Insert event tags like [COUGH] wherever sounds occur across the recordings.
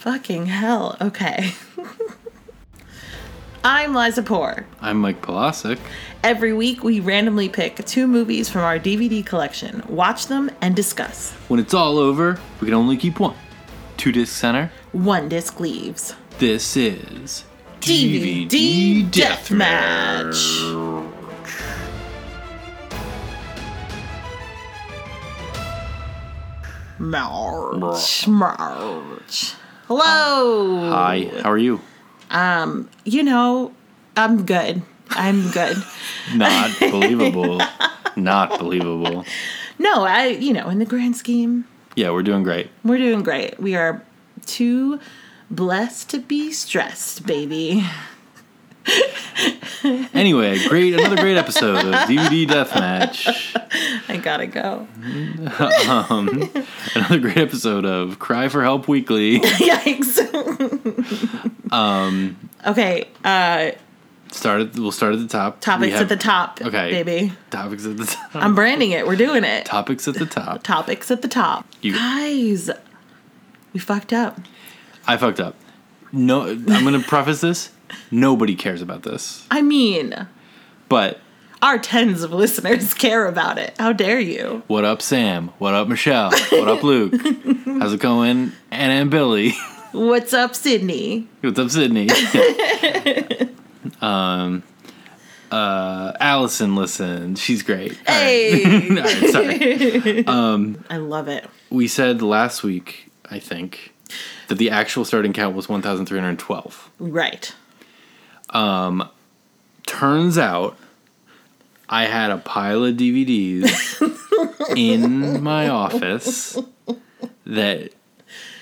Fucking hell. Okay. [LAUGHS] I'm Liza Poor. I'm Mike Polasic. Every week, we randomly pick two movies from our DVD collection, watch them, and discuss. When it's all over, we can only keep one. Two disc center. One disc leaves. This is DVD Deathmatch. March. March. Hello. Hi, how are you? Um, you know, I'm good. I'm good. [LAUGHS] Not believable. Not believable. No, I, you know, in the grand scheme, Yeah, we're doing great. we're doing great. We are too blessed to be stressed, baby. [LAUGHS] Anyway, great another great episode of DVD Deathmatch. I gotta go. [LAUGHS] Another great episode of Cry for Help Weekly. [LAUGHS] Yikes. um. Okay. Uh. Start at, we'll start at the top. Topics have at the top. Okay. Baby. Topics at the top. I'm branding it. We're doing it. Topics at the top. Topics at the top. You- Guys, we fucked up. I fucked up. No, I'm gonna preface this. Nobody cares about this, I mean, but our tens of listeners [LAUGHS] care about it. How dare you? What up, Sam? What up, Michelle? What up, Luke? [LAUGHS] How's it going? Anna and Billy. What's up, Sydney? What's up, Sydney? [LAUGHS] um, uh, Allison, listen, she's great. All right. Hey. All right, sorry. I love it. We said last week, I think, that the actual starting count was 1,312. Right. Um, turns out, I had a pile of DVDs [LAUGHS] in my office that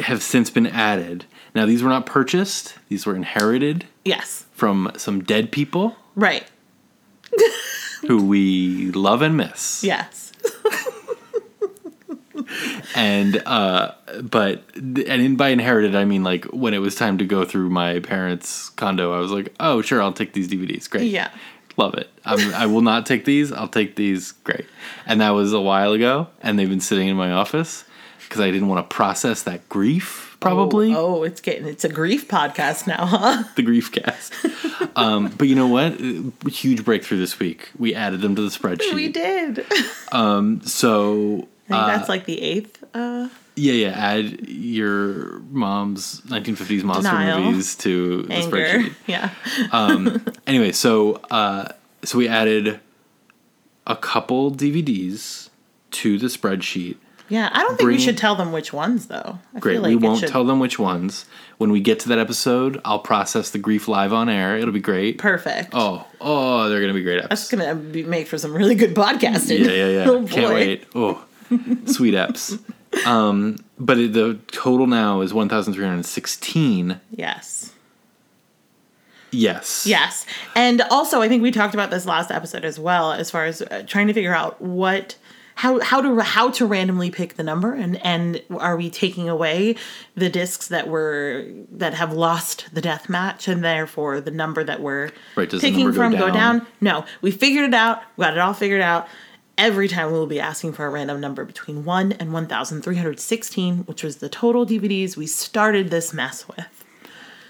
have since been added. Now, these were not purchased; these were inherited Yes. from some dead people Right. who we love and miss. Yes. And uh, but and in by inherited, I mean like when it was time to go through my parents' condo, I was like, oh sure, I'll take these DVDs. Great. Yeah. Love it. I'm, I will not take these. I'll take these. Great. And that was a while ago, and they've been sitting in my office because I didn't want to process that grief. Probably Oh, it's getting it's a grief podcast now, huh? [LAUGHS] the grief cast. um, but you know what? Huge breakthrough this week. We added them to the spreadsheet. we did. [LAUGHS] um, So I think that's like the eighth. Uh, yeah, yeah. Add your mom's 1950s monster Denial. movies to the anger. spreadsheet. [LAUGHS] Yeah. Anyway, so uh, so we added a couple DVDs to the spreadsheet. Yeah. I don't think we should tell them which ones though. I Great. feel like we won't should- tell them which ones. When we get to that episode, I'll process the grief live on air. It'll be great. Perfect. Oh, oh, they're gonna be great Episodes. That's gonna be, make for some really good podcasting. Yeah, yeah, yeah. [LAUGHS] oh, Can't wait. Oh, [LAUGHS] sweet eps. Um, but it, the total now is one thousand three hundred sixteen. Yes. Yes. Yes. And also, I think we talked about this last episode as well, as far as uh, trying to figure out what. How, how to how to randomly pick the number and and are we taking away the discs that were that have lost the death match and therefore the number that we're Right, picking number go from go down? down no we figured it out we got it all figured out every time we will be asking for a random number between 1 and 1316 which was the total DVDs we started this mess with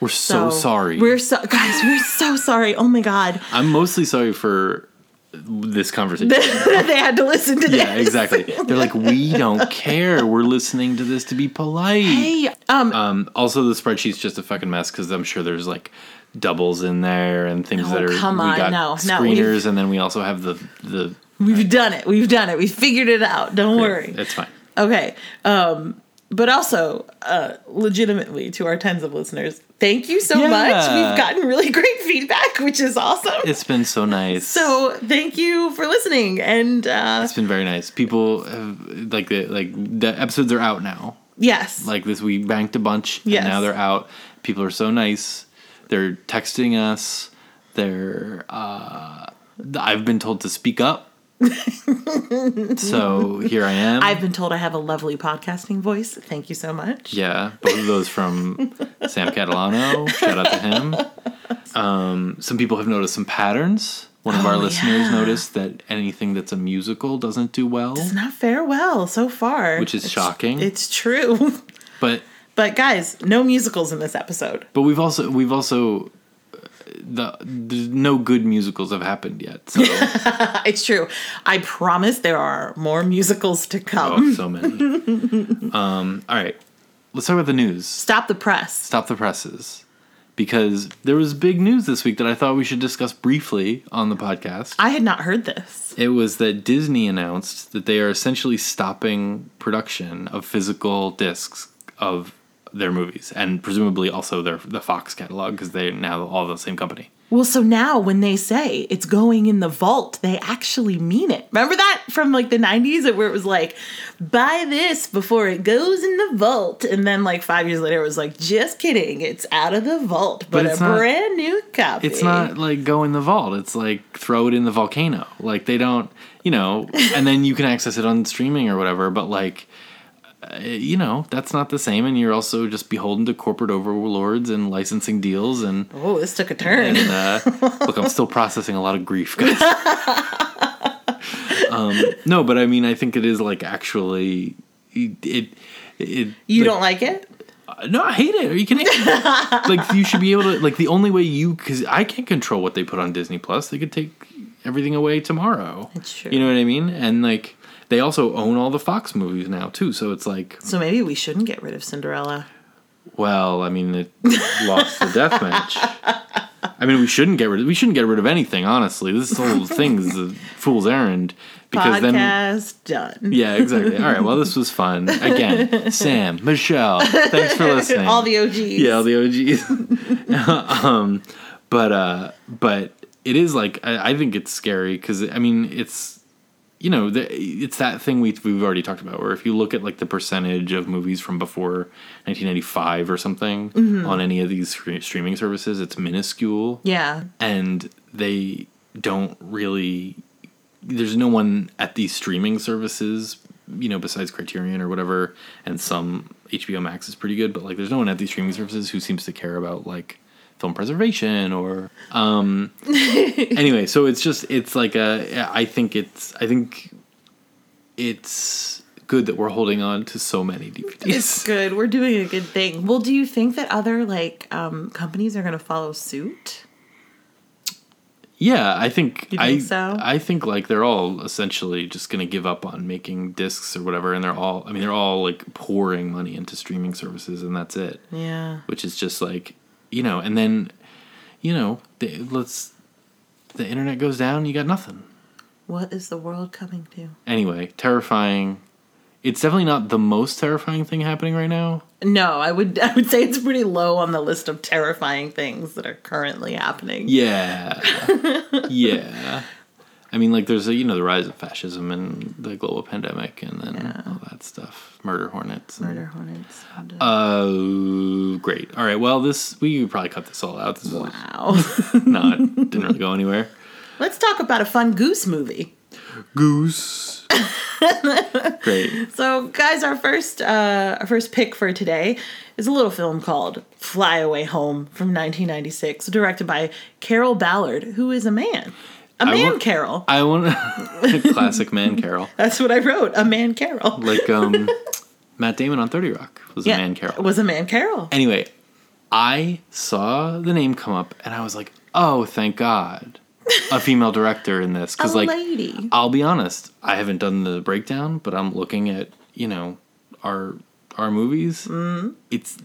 We're so, sorry. we're so guys we're so sorry oh my god I'm mostly sorry for this conversation. [LAUGHS] they had to listen to this. yeah, exactly. They're like, we don't care. We're listening to this to be polite. Hey, um, Um, also, the spreadsheet's just a fucking mess because I'm sure there's like doubles in there and things No, that are. come we on, got no, no, screeners, we've- and then we also have the the. we've done it. We've done it. We figured it out. Don't worry. It's fine. Okay. Um, but also, uh, legitimately, to our tens of listeners, thank you so Yeah. much. We've gotten really [LAUGHS] great feedback, which is awesome. It's been so nice. so thank you for listening. And uh, it's been very nice. People have like the like the episodes are out now. yes, Like this, we banked a bunch, Yes. and now they're out. People are so nice. They're texting us. They're. uh I've been told to speak up. [LAUGHS] so here I am. I've been told I have a lovely podcasting voice. Thank you so much. yeah, both of those from Sam Catalano. Shout out to him. Um, some people have noticed some patterns. One of our Oh, listeners yeah. noticed that anything that's a musical doesn't do well. It's not fare well so far. Which is It's- shocking. It's true. [LAUGHS] But But guys, no musicals in this episode. But we've also we've also the no good musicals have happened yet. So [LAUGHS] It's true. I promise there are more musicals to come. oh, so many. Um, all right, let's talk about the news. Stop the press. Stop the presses, because there was big news this week that I thought we should discuss briefly on the podcast. I had not heard this. It was that Disney announced that they are essentially stopping production of physical discs of their movies, and presumably also their the Fox catalog because they now all the same company. Well, so now when they say it's going in the vault, they actually mean it. Remember that from like the 90s where it was like, buy this before it goes in the vault. And then like five years later, it was like, just kidding. It's out of the vault, but, But a not- brand new copy. It's not like go in the vault. It's like throw it in the volcano. Like they don't, you know, and then you can access it on streaming or whatever. But like, you know, that's not the same. And you're also just beholden to corporate overlords and licensing deals. And, Oh, this took a turn. and uh, [LAUGHS] look, I'm still processing a lot of grief, guys. [LAUGHS] um, no, but I mean, I think it is like actually it. it, You like, don't like it? no, I hate it. Are you kidding? [LAUGHS] like you should be able to like the only way you because I can't control what they put on Disney Plus. They could take everything away tomorrow. It's true. You know what I mean? And like they also own all the Fox movies now too. So it's like, So maybe we shouldn't get rid of Cinderella. well, I mean, it lost the death match. I mean, we shouldn't get rid. Of, We shouldn't get rid of anything. Honestly, this whole [LAUGHS] thing is a fool's errand because then Podcast done. yeah, exactly. All right. Well, this was fun. Again, [LAUGHS] Sam, Michelle, thanks for listening. All the OGs. yeah, all the OGs. [LAUGHS] um, but uh, but it is like I, I think it's scary because I mean it's you know the, it's that thing we we've already talked about where if you look at like the percentage of movies from before 1995 or something mm-hmm. on any of these stre- streaming services, it's minuscule Yeah. and they don't really there's no one at these streaming services you know besides criterion or whatever and some hbo max is pretty good but like there's no one at these streaming services who seems to care about like film preservation or um [LAUGHS] anyway so it's just it's like a i think it's i think it's good that we're holding on to so many dvds It's good. We're doing a good thing. Well, do you think that other like um, companies are going to follow suit? Yeah, I think, You I so? I think like they're all essentially just going to give up on making discs or whatever, and they're all I mean they're all like pouring money into streaming services, and that's it. Yeah. Which is just like you know, and then you know the, let's the internet goes down, you got nothing. What is the world coming to? Anyway, terrifying. It's definitely not the most terrifying thing happening right now. No, I would [LAUGHS] I would say it's pretty low on the list of terrifying things that are currently happening. Yeah, [LAUGHS] yeah. I mean, like there's a you know the rise of fascism and the global pandemic, and then Yeah. all that stuff, murder hornets. Murder hornets. uh, Oh, great. All right. Well, this we probably cut this all out. This wow. was [LAUGHS] not didn't really go anywhere. Let's talk about a fun goose movie. Goose. [LAUGHS] great. So, guys, our first uh, our first pick for today is a little film called Fly Away Home from 1996, directed by Carroll Ballard, who is a man. A I man want- Carol. I want [LAUGHS] classic man Carol, That's what I wrote. A man Carol. like um, [LAUGHS] Matt Damon on Thirty Rock was a man Carol. Was a man Carol. Anyway, I saw the name come up and I was like, oh, thank God, a female director in this [LAUGHS] because like lady. I'll be honest, I haven't done the breakdown, but I'm looking at you know our our movies. Mm. It's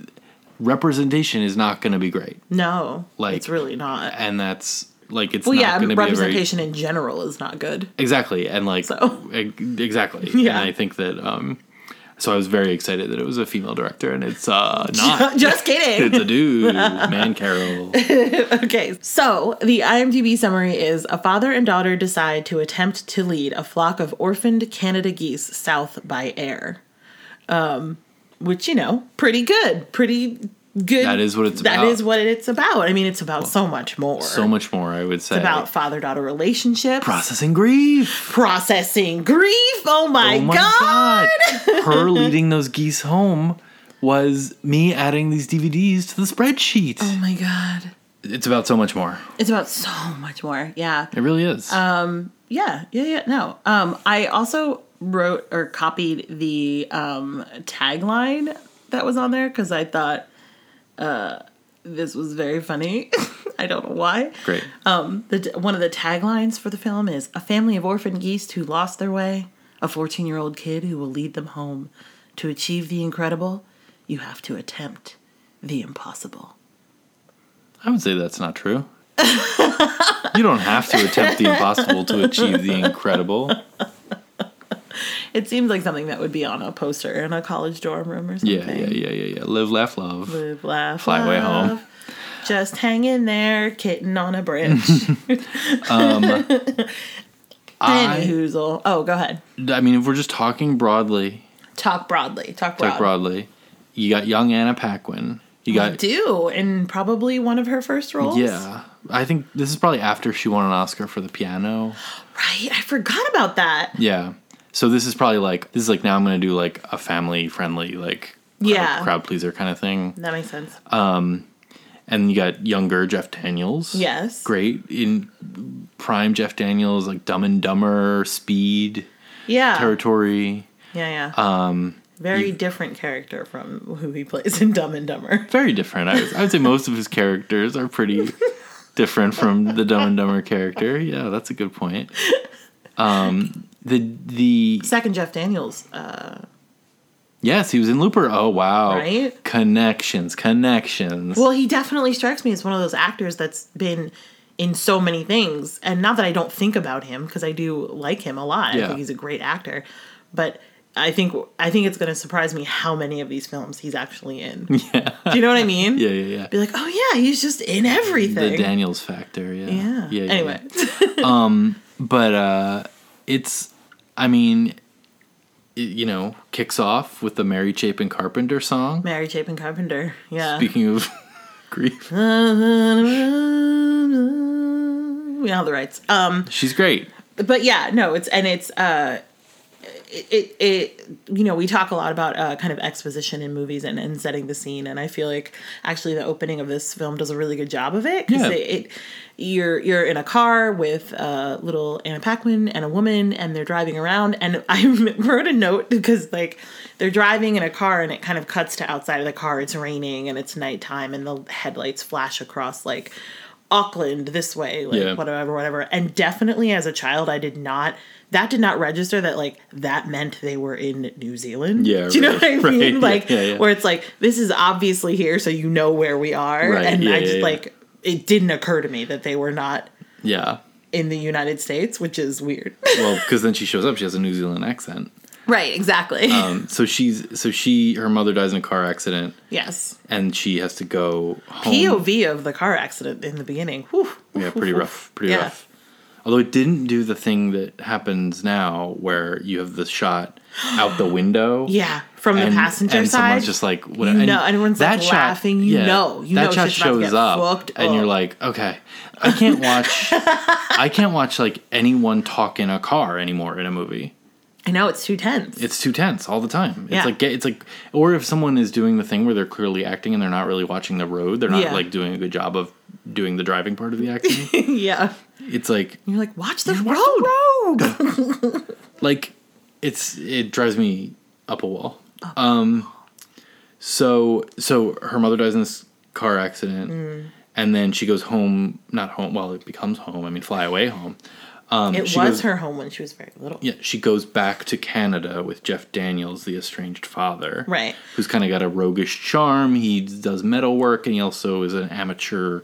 representation is not going to be great, No, like- it's really not. and that's like it's Well, not yeah, going to be a very representation in general is not good. exactly and like So. exactly. [LAUGHS] Yeah. and I think that um, so I was very excited that it was a female director, and it's uh [LAUGHS] not. Just kidding. it's a dude, [LAUGHS] man, Carol. Okay, so the IMDb summary is a father and daughter decide to attempt to lead a flock of orphaned Canada geese south by air. Um, which, you know, pretty good. Pretty good. That is what it's That about. is what it's about. I mean, it's about so much more. So much more, I would say. It's about father daughter relationships, processing grief. processing grief. Oh my, Oh my god. god. Her [LAUGHS] leading those geese home was me adding these DVDs to the spreadsheet. Oh my god. It's about so much more. It's about so much more. Yeah. It really is. Um, yeah, yeah, yeah. No. Um, I also wrote or copied the um, tagline that was on there because I thought uh, this was very funny. [LAUGHS] I don't know why. Great. Um, the one of the taglines for the film is a family of orphan geese who lost their way, a 14 year old kid who will lead them home. To achieve the incredible, you have to attempt the impossible. I would say that's not true. you don't have to attempt the impossible to achieve the incredible. [LAUGHS] It seems like something that would be on a poster in a college dorm room or something. Yeah, yeah, yeah, yeah, yeah. Live, laugh, love. Live, laugh, Fly away home. Just hang in there, kitten on a branch. [LAUGHS] Um, [LAUGHS] I, Hoozle. Oh, go ahead. I mean, if we're just talking broadly, Talk broadly. Talk broad. talk broadly, you got young Anna Paquin. You I got do, and probably one of her first roles. yeah. I think this is probably after she won an Oscar for the piano. [GASPS] Right. I forgot about that. Yeah. So this is probably like this is like now I'm gonna do like a family friendly like crowd, Yeah. crowd pleaser kind of thing. That makes sense. Um, And you got younger Jeff Daniels. yes. Great in prime Jeff Daniels like Dumb and Dumber, Speed, Yeah. Territory. Yeah, yeah. Um, Very different character from who he plays in Dumb and Dumber. [LAUGHS] Very different. I would, I would say most of his characters are pretty [LAUGHS] different from the Dumb and Dumber character. Yeah, that's a good point. Um, the the Second Jeff Daniels. Uh, yes, he was in Looper. Oh wow, Right? Connections, connections. well, he definitely strikes me as one of those actors that's been in so many things. And not that I don't think about him, because I do like him a lot. I think he's a great actor. But I think I think it's going to surprise me how many of these films he's actually in. [LAUGHS] yeah, Do you know what I mean? yeah, yeah, yeah. Be like, oh yeah, he's just in everything. The Daniels factor. Yeah, yeah. yeah. yeah, anyway, yeah. [LAUGHS] but uh, it's, I mean, you know, kicks off with the Mary Chapin Carpenter song. Mary Chapin Carpenter. Yeah. Speaking of [LAUGHS] grief, we all have the rights. Um, she's great. but yeah, no, it's and it's uh, it, it it you know we talk a lot about uh, kind of exposition in movies and, and setting the scene, and I feel like actually the opening of this film does a really good job of it because Yeah. it, it you're you're in a car with uh, little Anna Paquin and a woman, and they're driving around, and [LAUGHS] I wrote a note because like they're driving in a car, and it kind of cuts to outside of the car. It's raining and it's nighttime, and the headlights flash across like. Auckland this way, like Yeah. whatever, whatever. And definitely as a child, I did not, that did not register that like that meant they were in New Zealand. Yeah, Do you know what I [LAUGHS] right, mean? Like, yeah, yeah. where it's like, this is obviously here, so you know where we are. Right, And I just like, it didn't occur to me that they were not Yeah. in the United States, which is weird. Well, [LAUGHS] because then she shows up, she has a New Zealand accent. Right, exactly. Um, so she's so she her mother dies in a car accident, yes. and she has to go home. POV of the car accident in the beginning. Whew, Yeah, pretty rough. Pretty Yeah. rough. Although it didn't do the thing that happens now, where you have the shot out the window. Yeah, from the and, passenger and side. someone's just like, what, You know, everyone's, like, laughing, you know, you that know shot shit's about to shows up, and you're like, okay, I can't watch, [LAUGHS] I can't watch like anyone talk in a car anymore in a movie. I know it's too tense. It's too tense all the time. It's Yeah. like it's like, or if someone is doing the thing where they're clearly acting and they're not really watching the road, they're not Yeah. like doing a good job of doing the driving part of the acting. [LAUGHS] yeah. it's like You're like, watch the Watch road. [LAUGHS] like it's it drives me up a wall. Um so so her mother dies in this car accident Mm. and then she goes home not home well it becomes home I mean fly away home. Um It was goes- her home when she was very little. Yeah, she goes back to Canada with Jeff Daniels, the estranged father. Right. Who's kind of got a roguish charm. He does metal work and he also is an amateur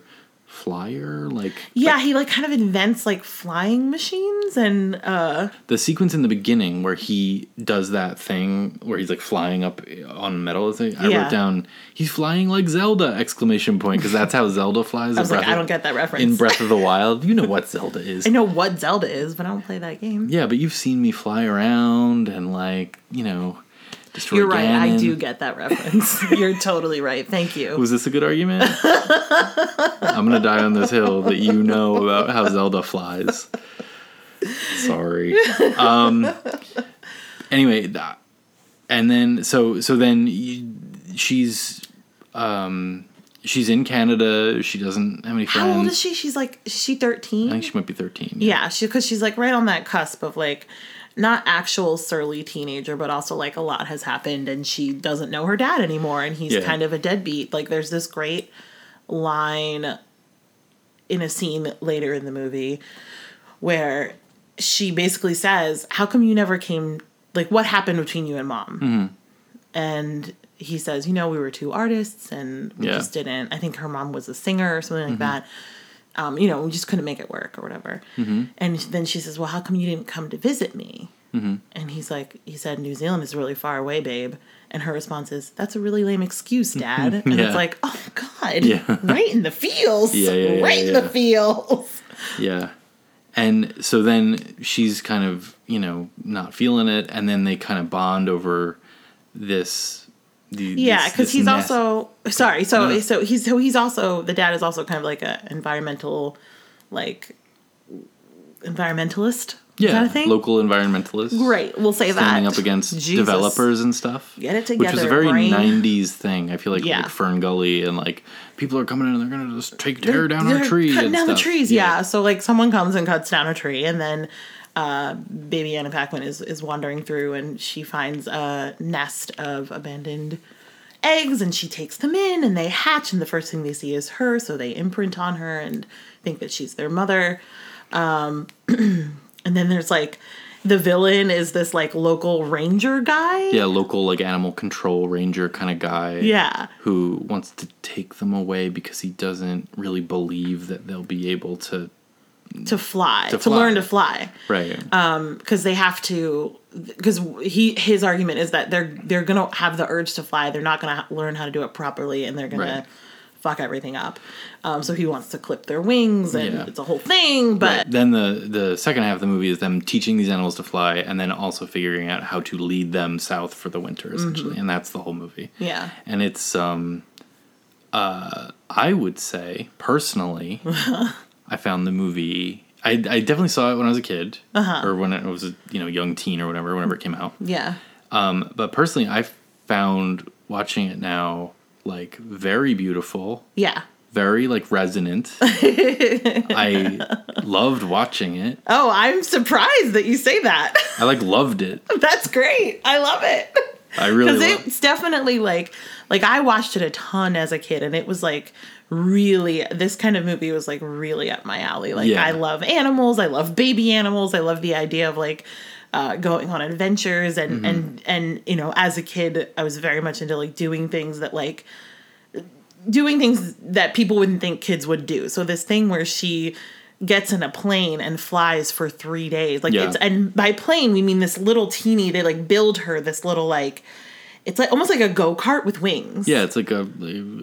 flyer. Like Yeah, like he like kind of invents like flying machines and uh the sequence in the beginning where he does that thing where he's like flying up on metal. Thing, I Yeah. wrote down he's flying like Zelda! Exclamation point because that's how Zelda flies. [LAUGHS] I was like, I don't get that reference. in Breath of the [LAUGHS] Wild. You know what Zelda is. I know what Zelda is, but I don't play that game. Yeah, but you've seen me fly around and like you know. Destroy You're right, I do get that reference. [LAUGHS] You're totally right. Thank you. Was this a good argument? I'm gonna die on this hill that you know about how Zelda flies. Sorry. Um. Anyway, th- and then so so then y- she's um she's in Canada. She doesn't have any friends. How old is she? She's like is thirteen. I think she might be 13. yeah, she cuz she's like right on that cusp of like not actual surly teenager, but also like a lot has happened and she doesn't know her dad anymore and he's Yeah. kind of a deadbeat. Like there's this great line in a scene later in the movie where she basically says, How come you never came like what happened between you and mom? Mm-hmm. And he says, You know, we were two artists and we Yeah. just didn't I think her mom was a singer or something like Mm-hmm. that um, you know, we just couldn't make it work or whatever. Mm-hmm. And then she says, Well, how come you didn't come to visit me? Mm-hmm. And he's like, He said, New Zealand is really far away, babe. And her response is, That's a really lame excuse, Dad. [LAUGHS] And Yeah. it's like, Oh, God. Yeah. [LAUGHS] Right in the feels. Yeah, yeah, right in the feels. Yeah. And so then she's kind of, you know, not feeling it and then they kind of bond over this the, Yeah, because he's also sorry. So No. so he's so he's also the dad is also kind of like a environmental, like environmentalist yeah, kind of thing. local environmentalist. Great, we'll say Standing that. up against Jesus. developers and stuff. Get it together, Which was a very brain. 90s thing. I feel like, Yeah. like FernGully and like people are coming in and they're going to just take tear down They're our tree. Cutting and down the stuff. trees, yeah. So like someone comes and cuts down a tree, and then uh, baby Anna Paquin is is wandering through, and she finds a nest of abandoned eggs, and she takes them in, and they hatch, and the first thing they see is her, so they imprint on her and think that she's their mother. Um, [CLEARS THROAT] and then there's like the villain is this like local ranger guy. Yeah, local like animal control ranger kind of guy. Yeah. Who wants to take them away because he doesn't really believe that they'll be able to. To fly, to, fly. learn to fly. Right. um because they have to because he his argument is that they're they're gonna have the urge to fly they're not gonna learn how to do it properly and they're gonna Right. fuck everything up um, so he wants to clip their wings and Yeah. it's a whole thing but Right. Then the the second half of the movie is them teaching these animals to fly, and then also figuring out how to lead them south for the winter, essentially, and that's the whole movie. Mm-hmm. yeah And it's um, uh, I would say personally, [LAUGHS] I found the movie. I, I definitely saw it when I was a kid, Uh-huh. or when I was a you know young teen or whatever, whenever it came out. yeah Um, but personally, I found watching it now like very beautiful, yeah very like resonant. [LAUGHS] I loved watching it. oh i'm surprised that you say that I like loved it. [LAUGHS] that's great i love it I really [LAUGHS] because it's definitely like like i watched it a ton as a kid and it was like really this kind of movie was like really up my alley like Yeah. i love animals i love baby animals i love the idea of like uh, going on adventures and Mm-hmm. and and you know as a kid i was very much into like doing things that like doing things that people wouldn't think kids would do so this thing where she gets in a plane and flies for three days like Yeah. it's and by plane we mean this little teeny they like build her this little like it's like almost like a go-kart with wings Yeah, it's like a,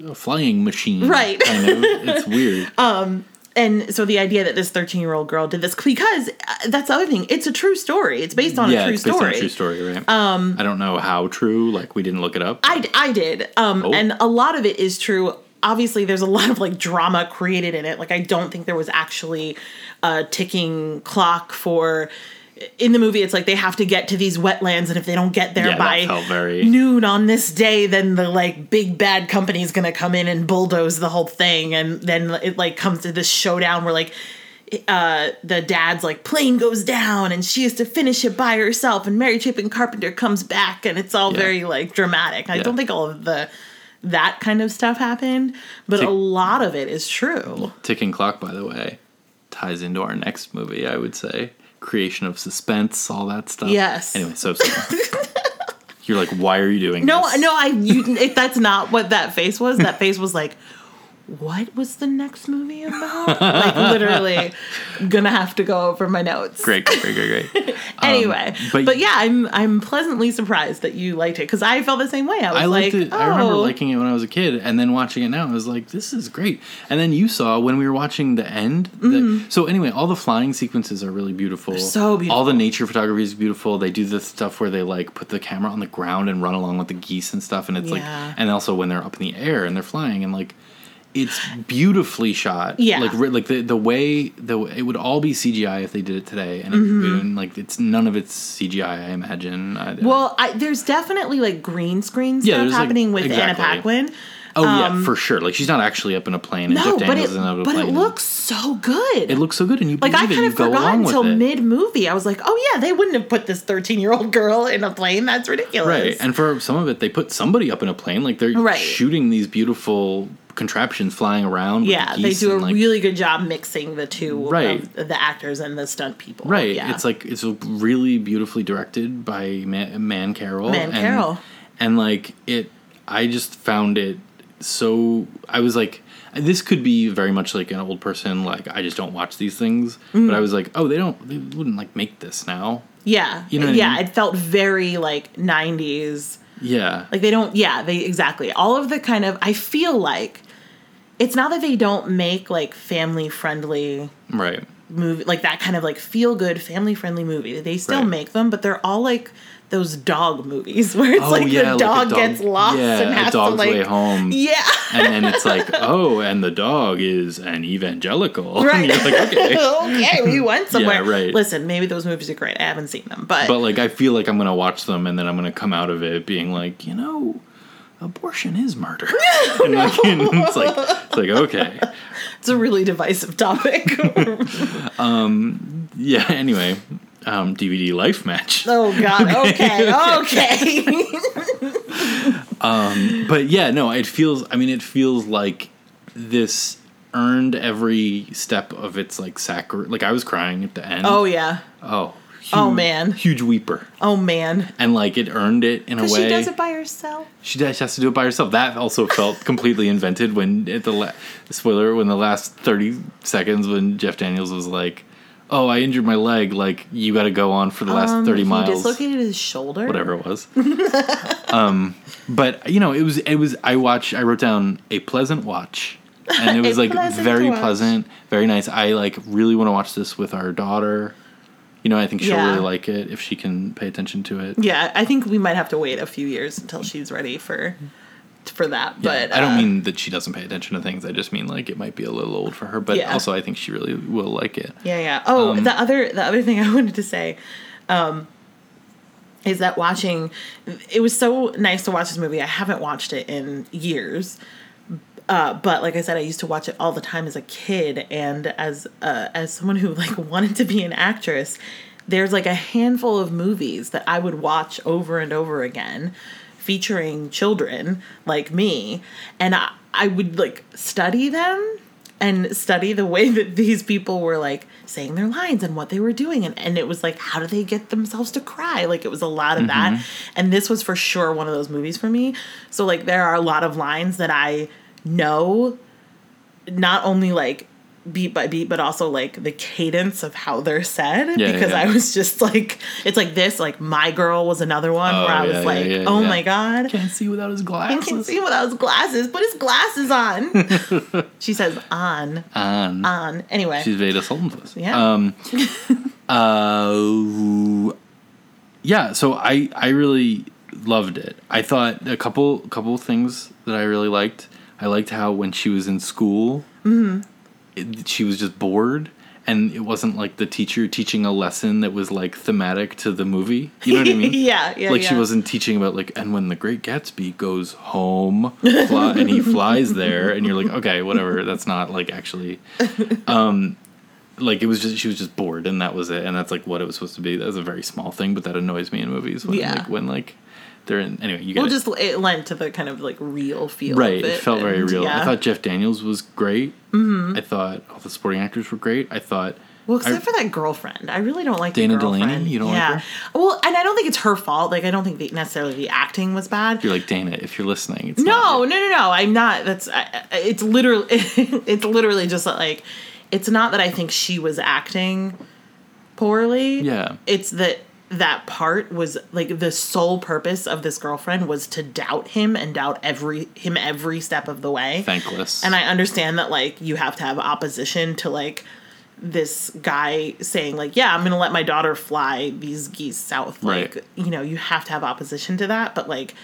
a flying machine. Right. Kind of. It's [LAUGHS] weird. and so the idea that this 13 year old girl did this because uh, that's the other thing it's a true story it's based on yeah, a true it's based story on a true story, right? Um, I don't know how true. Like we didn't look it up. I, I did um Oh. and a lot of it is true obviously there's a [LAUGHS] lot of like drama created in it like i don't think there was actually a ticking clock for in the movie it's like they have to get to these wetlands and if they don't get there Yeah, by very- noon on this day then the like big bad company is gonna come in and bulldoze the whole thing and then it like comes to this showdown where like uh the dad's like plane goes down and she has to finish it by herself and mary chapin carpenter comes back and it's all Yeah. very like dramatic i Yeah. don't think all of the that kind of stuff happened but Tick- a lot of it is true Ticking clock, by the way, ties into our next movie. I would say creation of suspense, all that stuff. Yes. Anyway, so. [LAUGHS] You're like, why are you doing no this? no i you if that's not what that face was that [LAUGHS] face was like what was the next movie about like literally gonna have to go over my notes Great, great, great, great, great. [LAUGHS] anyway but- but, yeah i'm i'm pleasantly surprised that you liked it because i felt the same way i was I liked like it. I remember oh. liking it when I was a kid, and then watching it now, I was like, "This is great." And then you saw when we were watching the end. the- so anyway, all the flying sequences are really beautiful. Mm-hmm. so beautiful. All the nature photography is beautiful. They do the stuff where they like put the camera on the ground and run along with the geese and stuff, and it's like, and also when they're up in the air and they're flying and like. It's beautifully shot. Yeah. like like the the way the it would all be CGI if they did it today, and Mm-hmm. it, and, like it's none of it's CGI. I imagine. I, Well, I, there's definitely like green screen Yeah, stuff there's, like- happening with Anna. Paquin. Oh yeah, for sure. Like she's not actually up in a plane. And Um, No, Jeff but it isn't up in a but it looks so good. It looks so good, and you like believe I kind of go forgot until mid movie. I was like, oh yeah, they wouldn't have put this thirteen year old girl in a plane. That's ridiculous. Right, and for some of it, they put somebody up in a plane. Like they're Right. shooting these beautiful contraptions flying around. with yeah, the they do a like, really good job mixing the two Right. of the actors and the stunt people. Right, Yeah. it's like it's really beautifully directed by Man, Man Carroll. Man and, Carroll. and like it, I just found it so. I was like, this could be very much like an old person. Like I just don't watch these things, Mm-hmm. but I was like, oh, they don't, they wouldn't like make this now. yeah, You know what I yeah. mean? It felt very like '90s. Yeah, Like they don't. Yeah, they exactly. All of the kind of. I feel like it's not that they don't make like family friendly right. movie like that kind of like feel good family friendly movie. They still Right. make them, but they're all like those dog movies [LAUGHS] where it's Oh, like yeah, the like dog, dog- gets lost yeah, and A has to Dog's like Way Home. [LAUGHS] Yeah. and then it's like, oh, and the dog is an evangelical. [LAUGHS] Right. And you're like, okay. okay, we went somewhere. right. Listen, maybe those movies are great. I haven't seen them, but, But like, I feel like I'm gonna watch them, and then I'm gonna come out of it being like, you know, abortion is murder. [LAUGHS] and like, and [LAUGHS] it's like, it's like, okay, it's a really divisive topic. [LAUGHS] um, yeah. Anyway, um, DVD life match. oh God. Okay. Okay. um, But yeah, no, it feels. I mean, it feels like this earned every step of its like sacri. Like I was crying at the end. oh yeah. oh, Oh, man. huge weeper. Oh man. And like it earned it in a way. She does it by herself. She does, she has to do it by herself. That also felt completely invented when at the la- spoiler when the last thirty seconds when Jeff Daniels was like, "Oh, I injured my leg. Like you got to go on for the last Um, thirty he miles." dislocated his shoulder. Whatever it was. [LAUGHS] um, but you know, it was it was. I watched. I wrote down a pleasant watch, and it [LAUGHS] was like pleasant very pleasant, very nice. I like really want to watch this with our daughter. You know, I think she'll Yeah. really like it if she can pay attention to it. Yeah, I think we might have to wait a few years until she's ready for for that. Yeah, But I don't uh, mean that she doesn't pay attention to things. I just mean like it might be a little old for her. But Yeah. also, I think she really will like it. Yeah, yeah. Oh, Um, the other the other thing [LAUGHS] I wanted to say um, is that watching it was so nice to watch this movie. I haven't watched it in years. Uh, but like I said, I used to watch it all the time as a kid, and as uh, as someone who [LAUGHS] like wanted to be an actress, there's like a handful of movies that I would watch over and over again, featuring children like me, and I, I would like study them and study the way [LAUGHS] that these people were like saying their lines and what they were doing. And, and it was like how do they get themselves to cry? Like it was a lot of that. And this was for sure one of those movies for me. So like there are a lot of lines that i know not only like beat by beat but also like the cadence of how they're said Yeah, because yeah. i was just like it's like this like my girl was another one Oh, where i yeah, was yeah, like yeah, oh yeah. my god Can't see without his I glasses. can see without his glasses. Put his glasses on. [LAUGHS] she says on, On. on. Anyway, She's Vada Sultenfuss. Yeah. Um, [LAUGHS] uh, yeah. So I I really loved it. I thought a couple couple things that I really liked. I liked how when she was in school, Mm-hmm. it, she was just bored. And it wasn't like the teacher teaching a lesson that was like thematic to the movie. You know what I [LAUGHS] mean? yeah, yeah, like she wasn't teaching about like and when the great gatsby goes home fly, and he flies there and you're like okay whatever that's not like actually [LAUGHS] um like it was just she was just bored and that was it and that's like what it was supposed to be that was a very small thing but that annoys me in movies when Yeah. like when like they're in anyway you get Well, it. just it lent to the kind of like real feel. right it, it, felt very real Yeah. i thought jeff daniels was great mm-hmm. i thought all the supporting actors were great i thought well, except I- for that girlfriend, I really don't like Dana Delany? You don't like her? Well, and I don't think it's her fault. Like, I don't think the, necessarily the acting was bad. you're like dana if you're listening it's No, no, no, no. I'm not. That's. I- it's literally. [LAUGHS] it's literally just like. It's not that I think she was acting poorly. Yeah. It's that that part was like the sole purpose of this girlfriend was to doubt him and doubt every him every step of the way. thankless And I understand that like you have to have opposition to like this guy saying like, yeah, I'm gonna let my daughter fly these geese south. Like, Right. you know, you have to have opposition to that, but like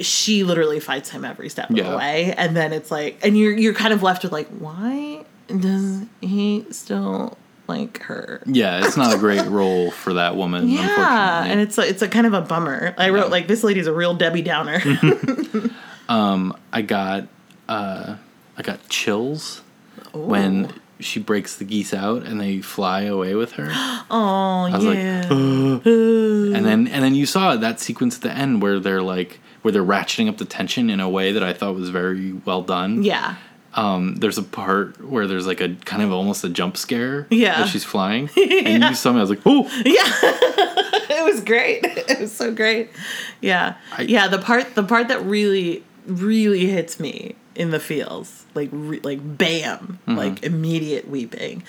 she literally fights him every step of the way. And then it's like and you're you're kind of left with like, why does he still like her? Yeah, it's not a great [LAUGHS] role for that woman. Yeah, unfortunately. and it's a, it's a kind of a bummer. I wrote Yeah. like this lady's a real Debbie Downer. [LAUGHS] Um, [LAUGHS] I got uh, I got chills when she breaks the geese out and they fly away with her. [GASPS] Oh was like, yeah. [GASPS] and then and then you saw that sequence at the end where they're like where they're ratcheting up the tension in a way that I thought was very well done. yeah. Um, there's a part where there's like a kind of almost a jump scare. Yeah. As she's flying, [LAUGHS] and you saw me. I was like, oh, Yeah. [LAUGHS] it was great. [LAUGHS] It was so great. Yeah. I- yeah, the part the part that really really hits me in the feels, like re- like bam, Mm-hmm. like immediate weeping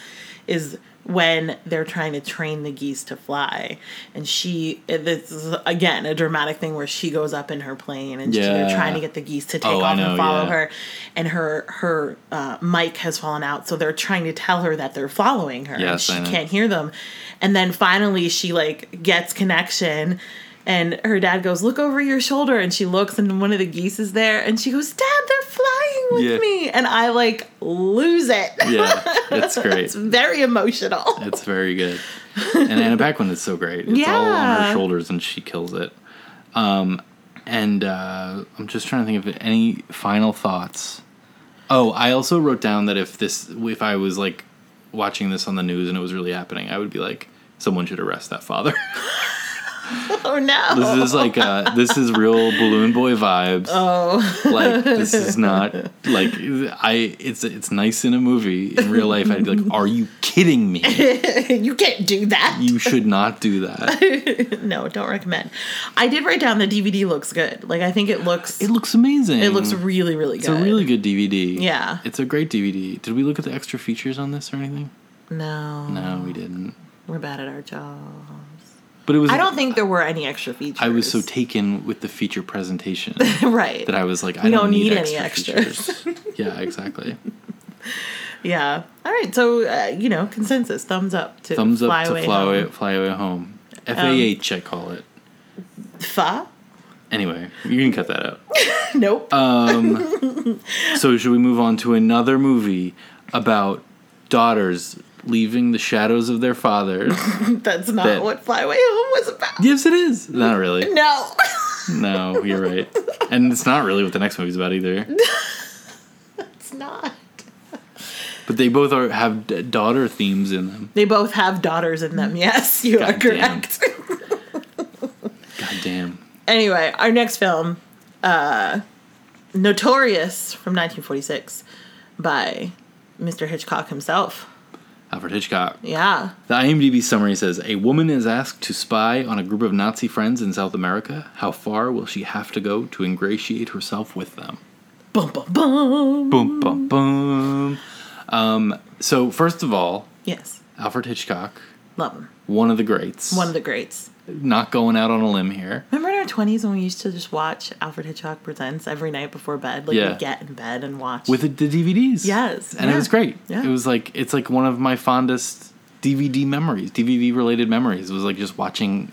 is when they're trying to train the geese to fly. And she this is again a dramatic thing where she goes up in her plane and she, they're trying to get the geese to take Oh, off know, and follow yeah. her. And her her uh, mic has fallen out. So they're trying to tell her that they're following her. Yes, and she can't hear them. And then finally she like gets connection and her dad goes look over your shoulder and she looks and one of the geese is there and she goes dad they're flying with Yeah. me and i like lose it yeah, [LAUGHS] it's great. it's very emotional It's very good. And Anna Paquin is so great. It's all on her shoulders and she kills it. Um, and uh, I'm just trying to think of any final thoughts. Oh, I also wrote down that if this, if I was like watching this on the news and it was really happening, I would be like, someone should arrest that father. [LAUGHS] [LAUGHS] oh no this is like, uh, this is real balloon boy vibes. oh Like this is not like I. It's it's nice in a movie. In real life, I'd be like, "Are you kidding me? [LAUGHS] you can't do that You should not do that." [LAUGHS] no don't recommend i did write down the dvd looks good like i think it looks It looks amazing. it looks really really good. It's a really good DVD. Yeah. It's a great DVD. Did we look at the extra features on this or anything? no No, we didn't. we're bad at our job But it was. i don't think there were any extra features I was so taken with the feature presentation [LAUGHS] right that I was like, I don't, don't need, need any extras. features. [LAUGHS] yeah, exactly. Yeah. All right. So uh, you know, consensus, thumbs up to Thumbs up fly to away fly home. away, fly away home. FAH, I call it. Fa? Anyway, you can cut that out. [LAUGHS] Nope. Uh, So should we move on to another movie about daughters leaving the shadows of their fathers? [LAUGHS] That's not that- what Fly Away Home was about. yes, it is. Not really. No. [LAUGHS] No, you're right. And it's not really what the next movie's about either. [LAUGHS] it's not. But they both are have d- daughter themes in them. They both have daughters in them. Yes, you are God damn. correct. God damn. anyway, our next film, uh, Notorious from 1946, by Mr. Hitchcock himself. Alfred Hitchcock. Yeah. The IMDb summary says A woman is asked to spy on a group of Nazi friends in South America. How far will she have to go to ingratiate herself with them? Bum bum bum. Boom, boom, boom. Um, so, first of all, Yes. Alfred Hitchcock, Love him. one of the greats. One of the greats. Not going out on a limb here. Remember in our twenties when we used to just watch Alfred Hitchcock Presents every night before bed? Like Yeah. we'd get in bed and watch. With the, the DVDs. Yes, And it was great. Yeah. It was like, it's like one of my fondest DVD memories, DVD related memories. It was like just watching,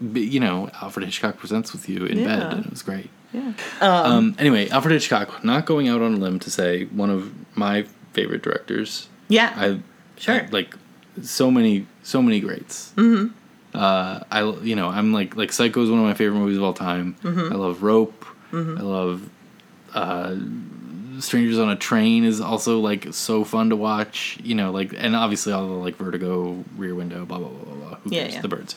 you know, Alfred Hitchcock Presents with you in bed. And it was great. yeah. Um, anyway, Alfred Hitchcock, not going out on a limb to say one of my favorite directors. Yeah. I Sure. I- like so many, so many greats. Mm-hmm. Uh, I you know I'm like like Psycho is one of my favorite movies of all time. Mm-hmm. I love Rope. I love uh, Strangers on a Train is also like so fun to watch. You know, like and obviously all the like Vertigo, Rear Window, blah blah blah blah. blah. Who Yeah, cares? yeah. The birds.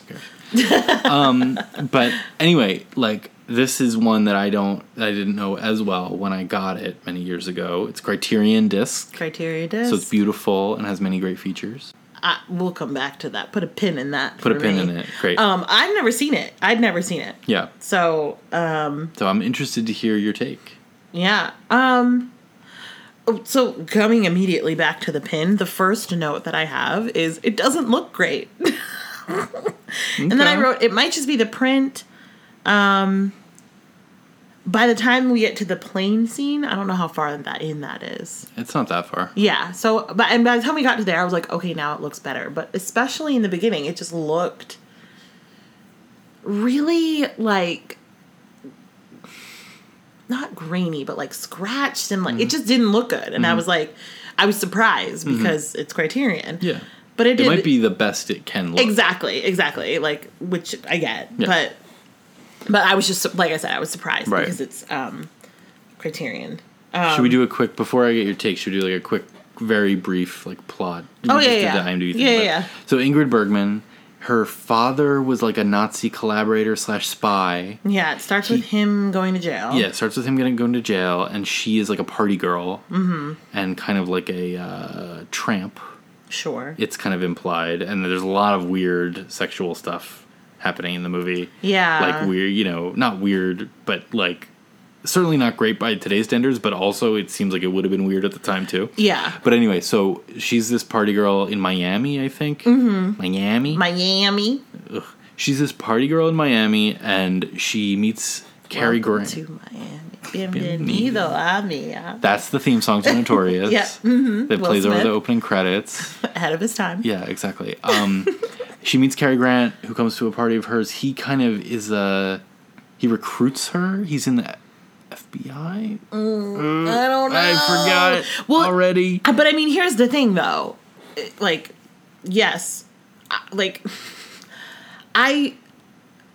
Who cares? um, but anyway, like this is one that I don't I didn't know as well when I got it many years ago. It's Criterion disc. Criteria disc. So it's beautiful and has many great features. I, we'll come back to that. Put a pin in that. Put a pin me. in it. Great. Um, I've never seen it. I'd never seen it. yeah. So, um, So I'm interested to hear your take. yeah. Um, oh, so coming immediately back to the pin, the first note that I have is it doesn't look great. [LAUGHS] And then I wrote it might just be the print. Um, by the time we get to the plane scene, I don't know how far that in that is. It's not that far. Yeah. So, but and by the time we got to there, I was like, okay, now it looks better. But especially in the beginning, it just looked really like not grainy, but like scratched and like it mm-hmm. just didn't look good. And I mm-hmm. was like, I was surprised mm-hmm. because it's Criterion. Yeah. But it, It might be the best it can look. exactly, exactly like which I get, Yeah. but but I was just like I said, I was surprised Right. because it's um Criterion. should we do a quick before I get your take? Should we do like a quick, very brief like plot? You Oh, yeah, yeah. the IMDb thing, Yeah, yeah. So Ingrid Bergman, her father was like a Nazi collaborator slash spy. Yeah, it starts with him going to jail. Yeah, it starts with him getting going to jail, and she is like a party girl Mm-hmm. and kind of like a uh, tramp. Sure. It's kind of implied, and there's a lot of weird sexual stuff happening in the movie. Yeah. like weird, you know, not weird, but like certainly not great by today's standards, but also it seems like it would have been weird at the time too. Yeah. But anyway, so she's this party girl in Miami, I think. Mm-hmm. Miami. Miami. Ugh. She's this party girl in Miami, and she meets Cary Grant. to Miami. Bienvenido a mi. That's the theme song to Notorious. [LAUGHS] Yeah, mhm. That Will plays over the opening credits. [LAUGHS] Ahead of his time. Yeah, exactly. Um, [LAUGHS] she meets Cary Grant, who comes to a party of hers. He kind of is a. He recruits her. He's in the FBI. I don't know. I forgot it Well, already. Uh, But I mean, here's the thing, though. Like, yes, like I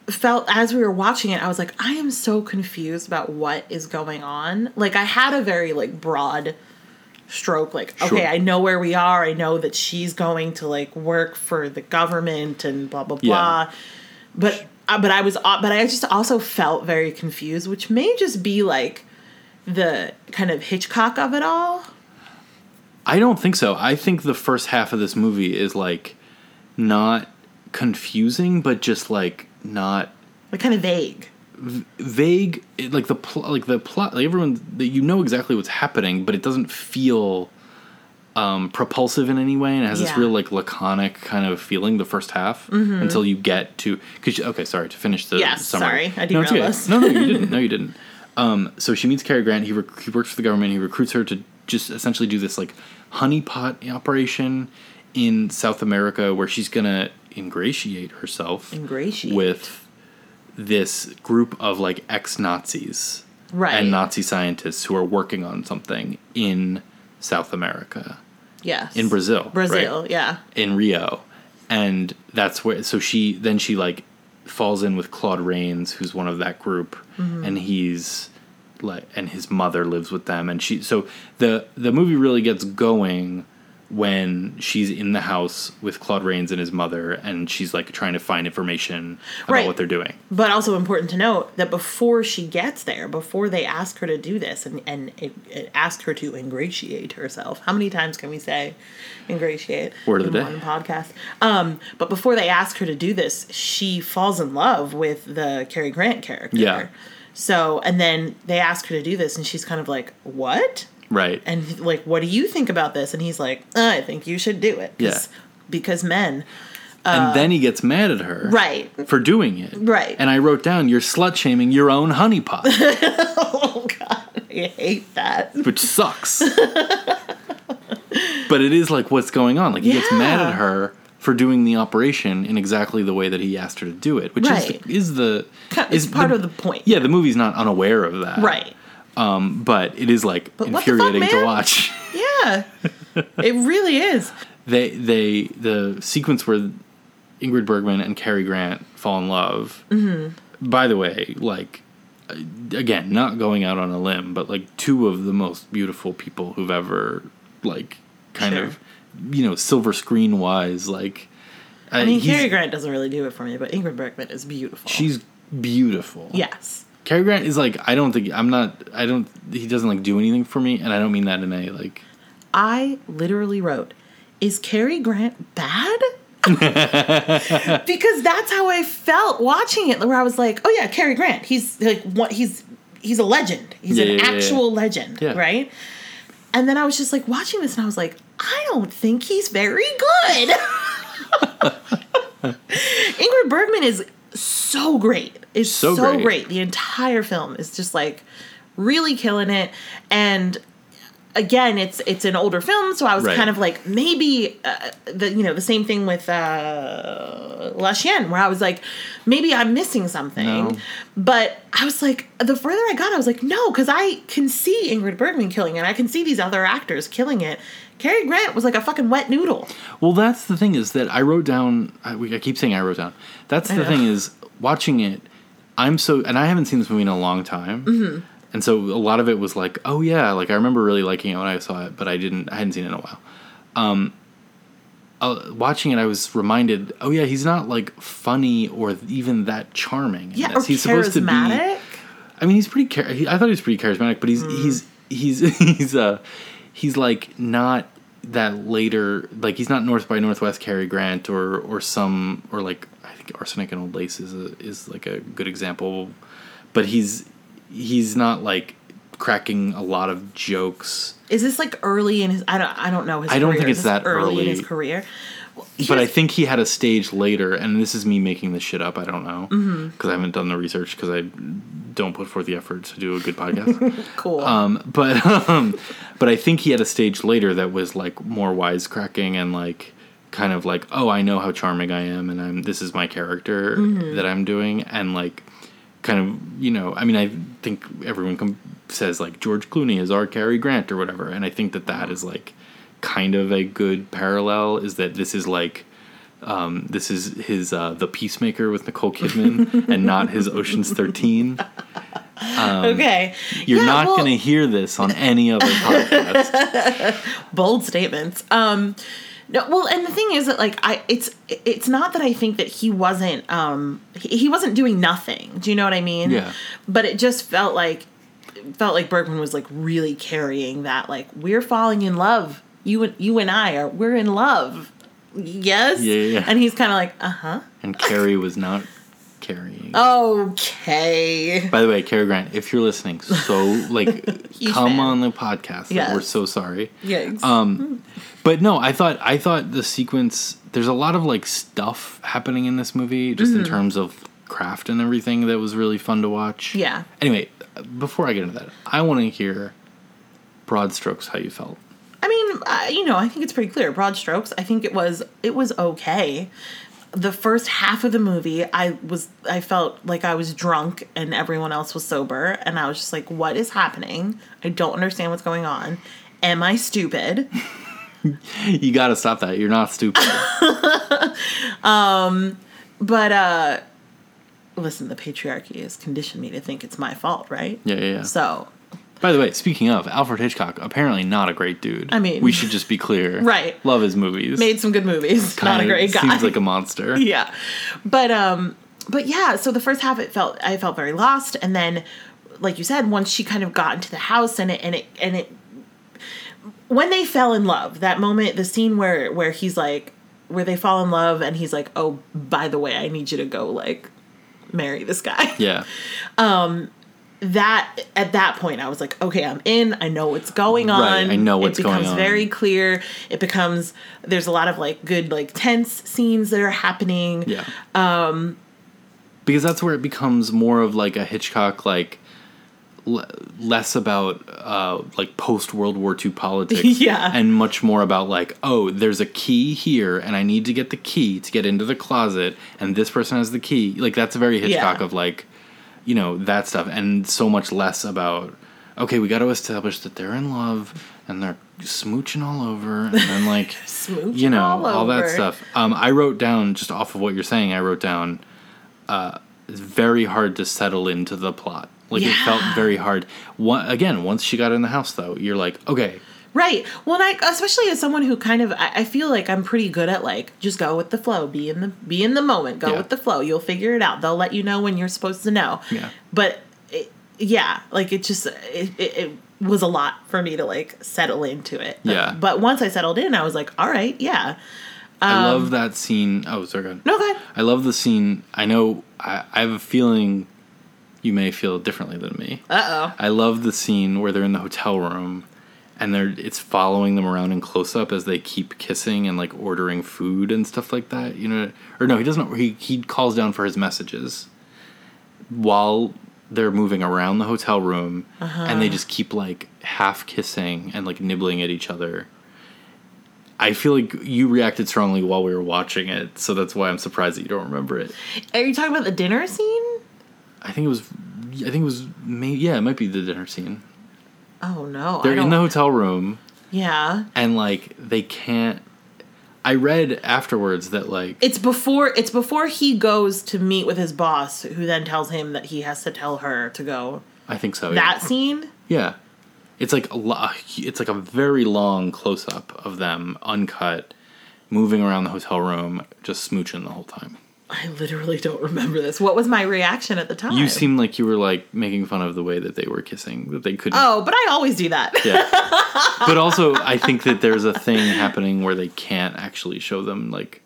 felt as we were watching it, I was like, I am so confused about what is going on. Like, I had a very like broad stroke. Like, Sure. okay, I know where we are. I know that she's going to like work for the government and blah blah blah. Yeah. But uh, but I was uh, but I just also felt very confused, which may just be like the kind of Hitchcock of it all. I don't think so. I think the first half of this movie is like not confusing, but just like not like kind of vague. Vague. Like the pl- like the plot. Like everyone, that you know exactly what's happening, but it doesn't feel um, propulsive in any way, and it has this Yeah. Mm-hmm. real like laconic kind of feeling. The first half until you get to. Cause you- okay, sorry to finish the Yes, summary. sorry, I no, derailed okay. No, no, you didn't. [LAUGHS] No, you didn't. Um, so she meets Cary Grant. He rec- he works for the government. He recruits her to just essentially do this like honeypot operation in South America, where she's gonna ingratiate herself Ingratiate. with this group of like ex Nazis Right. and Nazi scientists who are working on something in South America, Yes. in Brazil, Brazil, right? yeah. in Rio, and that's where. So she then she like falls in with Claude Rains, who's one of that group, Mm-hmm. and he's like, and his mother lives with them, and she. So the the movie really gets going when she's in the house with Claude Rains and his mother, and she's like trying to find information about Right. what they're doing. But also important to note that before she gets there, before they ask her to do this and, and it, it asked her to ingratiate herself. How many times can we say ingratiate Word of the day. one podcast? Um, but before they ask her to do this, she falls in love with the Cary Grant character. Yeah. So, and then they ask her to do this, and she's kind of like, What? Right. and like what do you think about this and he's like i think you should do it Yeah. because men and then he gets mad at her. uh, right For doing it. Right. And I wrote down, you're slut shaming your own honeypot, [LAUGHS] oh god i hate that which sucks. but it is like what's going on. Like he gets mad at her for doing the operation in exactly the way that he asked her to do it, which Right. is, is the is part of the point Yeah, the movie's not unaware of that. right Um, but it is like But the fuck, infuriating to watch. yeah [LAUGHS] it really is they they the sequence where Ingrid Bergman and Cary Grant fall in love. Mm-hmm. By the way, like uh, again, not going out on a limb, but like two of the most beautiful people who've ever like kind Sure. of you know silver screen wise like. uh, i mean he's- Cary grant doesn't really do it for me but ingrid bergman is beautiful She's beautiful. yes Cary Grant is like I don't think I'm not I don't he doesn't like do anything for me, and I don't mean that in a like I literally wrote, "Is Cary Grant bad?" [LAUGHS] because that's how I felt watching it. Where I was like, "Oh yeah, Cary Grant. He's like what? He's he's a legend. He's Yeah, an yeah, yeah, yeah. actual legend, right?" And then I was just like watching this, and I was like, "I don't think he's very good." [LAUGHS] Ingrid Bergman is so great. It's So so, great. great. The entire film is just like really killing it. And again, it's it's an older film, so I was Right. kind of like maybe uh, the you know the same thing with uh, La Chienne, where I was like maybe I'm missing something. No. But I was like, the further I got, I was like, no, because I can see Ingrid Bergman killing it. I can see these other actors killing it. Cary Grant was like a fucking wet noodle. Well, that's the thing is that I wrote down. I, I keep saying I wrote down. That's the thing is watching it. I'm so, and I haven't seen this movie in a long time. Mm-hmm. and so a lot of it was like, oh yeah, like I remember really liking it when I saw it, but I didn't, I hadn't seen it in a while. Um, uh, watching it, I was reminded, oh yeah, he's not like funny or even that charming. Yeah, or he's supposed to be. charismatic. I mean, he's pretty. Char- he, I thought he was pretty charismatic, but he's Mm. he's he's [LAUGHS] he's uh he's like not that later like he's not North by Northwest Cary Grant or or some or like I think Arsenic and Old Lace is a, is like a good example, but he's he's not like cracking a lot of jokes. Is this like early in his? I don't. I don't know his. I don't career. think it's that early in his career. But I think he had a stage later, and this is me making this shit up. I don't know because Mm-hmm. I haven't done the research because I don't put forth the effort to do a good podcast. [LAUGHS] cool. Um, but [LAUGHS] um, but I think he had a stage later that was like more wisecracking and like kind of like, oh, I know how charming I am, and I'm this is my character that I'm doing, and like kind of you know, I mean, I think everyone com- says like George Clooney is our Cary Grant or whatever, and I think that that is like kind of a good parallel. Is that this is like. Um, this is his uh, the Peacemaker with Nicole Kidman, [LAUGHS] and not his Ocean's Thirteen. okay. um, You're Yeah, not well, going to hear this on any other podcast. [LAUGHS] bold statements. Um, no, well, and the thing is that like I, it's it's not that I think that he wasn't um he, he wasn't doing nothing. Do you know what I mean? Yeah. But it just felt like felt like Bergman was like really carrying that like we're falling in love. You and you and I are we're in love. Yes. Yeah, yeah, yeah. And he's kind of like, uh huh. And Cary was not carrying. Okay. By the way, Cary Grant, if you're listening, so [LAUGHS] like come fan. on the podcast. Like, Yes. We're so sorry. Yikes. Um, but no, I thought I thought the sequence. There's a lot of like stuff happening in this movie, just Mm-hmm. in terms of craft and everything. That was really fun to watch. yeah. Anyway, before I get into that, I want to hear broad strokes how you felt. I mean, uh, you know, I think it's pretty clear. Broad strokes. I think it was it was okay. The first half of the movie, I was I felt like I was drunk and everyone else was sober, and I was just like, "What is happening? I don't understand what's going on. Am I stupid?" [LAUGHS] You got to stop that. You're not stupid. [LAUGHS] um, But uh listen, the patriarchy has conditioned me to think it's my fault, right? yeah, yeah, yeah. So, By the way, speaking of Alfred Hitchcock, apparently not a great dude. I mean- we should just be clear. Right. Love his movies. made some good movies. Not a Kinda great guy. Seems like a monster. [LAUGHS] yeah but um but yeah so the first half it felt i felt very lost and then like you said once she kind of got into the house and it and it and it when they fell in love that moment the scene where where he's like where they fall in love and he's like oh by the way i need you to go like marry this guy Yeah. [LAUGHS] that at that point I was like, okay, I'm in. I know what's going on. Right, I know what's going on. it becomes very clear. It becomes there's a lot of like good like tense scenes that are happening. Yeah. Um because that's where it becomes more of like a Hitchcock like l- less about uh like post World War II politics [LAUGHS] Yeah. and much more about like oh there's a key here and I need to get the key to get into the closet and this person has the key like that's very Hitchcock Yeah. of like you know that stuff and so much less about okay we got to establish that they're in love and they're smooching all over and then like [LAUGHS] Smooching you know all all, that stuff. Um, i wrote down just off of what you're saying i wrote down uh, it's very hard to settle into the plot. Like it felt very hard. One, again once she got in the house though you're like okay Right. Well, I, especially as someone who kind of, I, I feel like I'm pretty good at like just go with the flow, be in the be in the moment, go Yeah. with the flow. You'll figure it out. They'll let you know when you're supposed to know. Yeah. But it, yeah, like it just it, it, it was a lot for me to like settle into it. But, Yeah. But once I settled in, I was like, all right, yeah. i Um, love that scene oh sorry go ahead. No good. i love the scene i know I, I have a feeling you may feel differently than me Uh oh. I love the scene where they're in the hotel room and they're it's following them around in close up as they keep kissing and like ordering food and stuff like that. You know, or no, he doesn't. He he calls down for his messages while they're moving around the hotel room, uh-huh. and they just keep like half kissing and like nibbling at each other. I feel like you reacted strongly while we were watching it, so that's why I'm surprised that you don't remember it. Are you talking about the dinner scene? I think it was, I think it was, may, yeah, it might be the dinner scene. Oh no. They're in the hotel room. Yeah. and like they can't i read afterwards that like It's before it's before he goes to meet with his boss, who then tells him that he has to tell her to go I think so. that yeah. scene. Yeah. It's like a lo- it's like a very long close up of them uncut moving around the hotel room just smooching the whole time. I literally don't remember this. What was my reaction at the time? You seem like you were like making fun of the way that they were kissing that they couldn't Oh, but I always do that. Yeah. [LAUGHS] but also I think that there's a thing happening where they can't actually show them like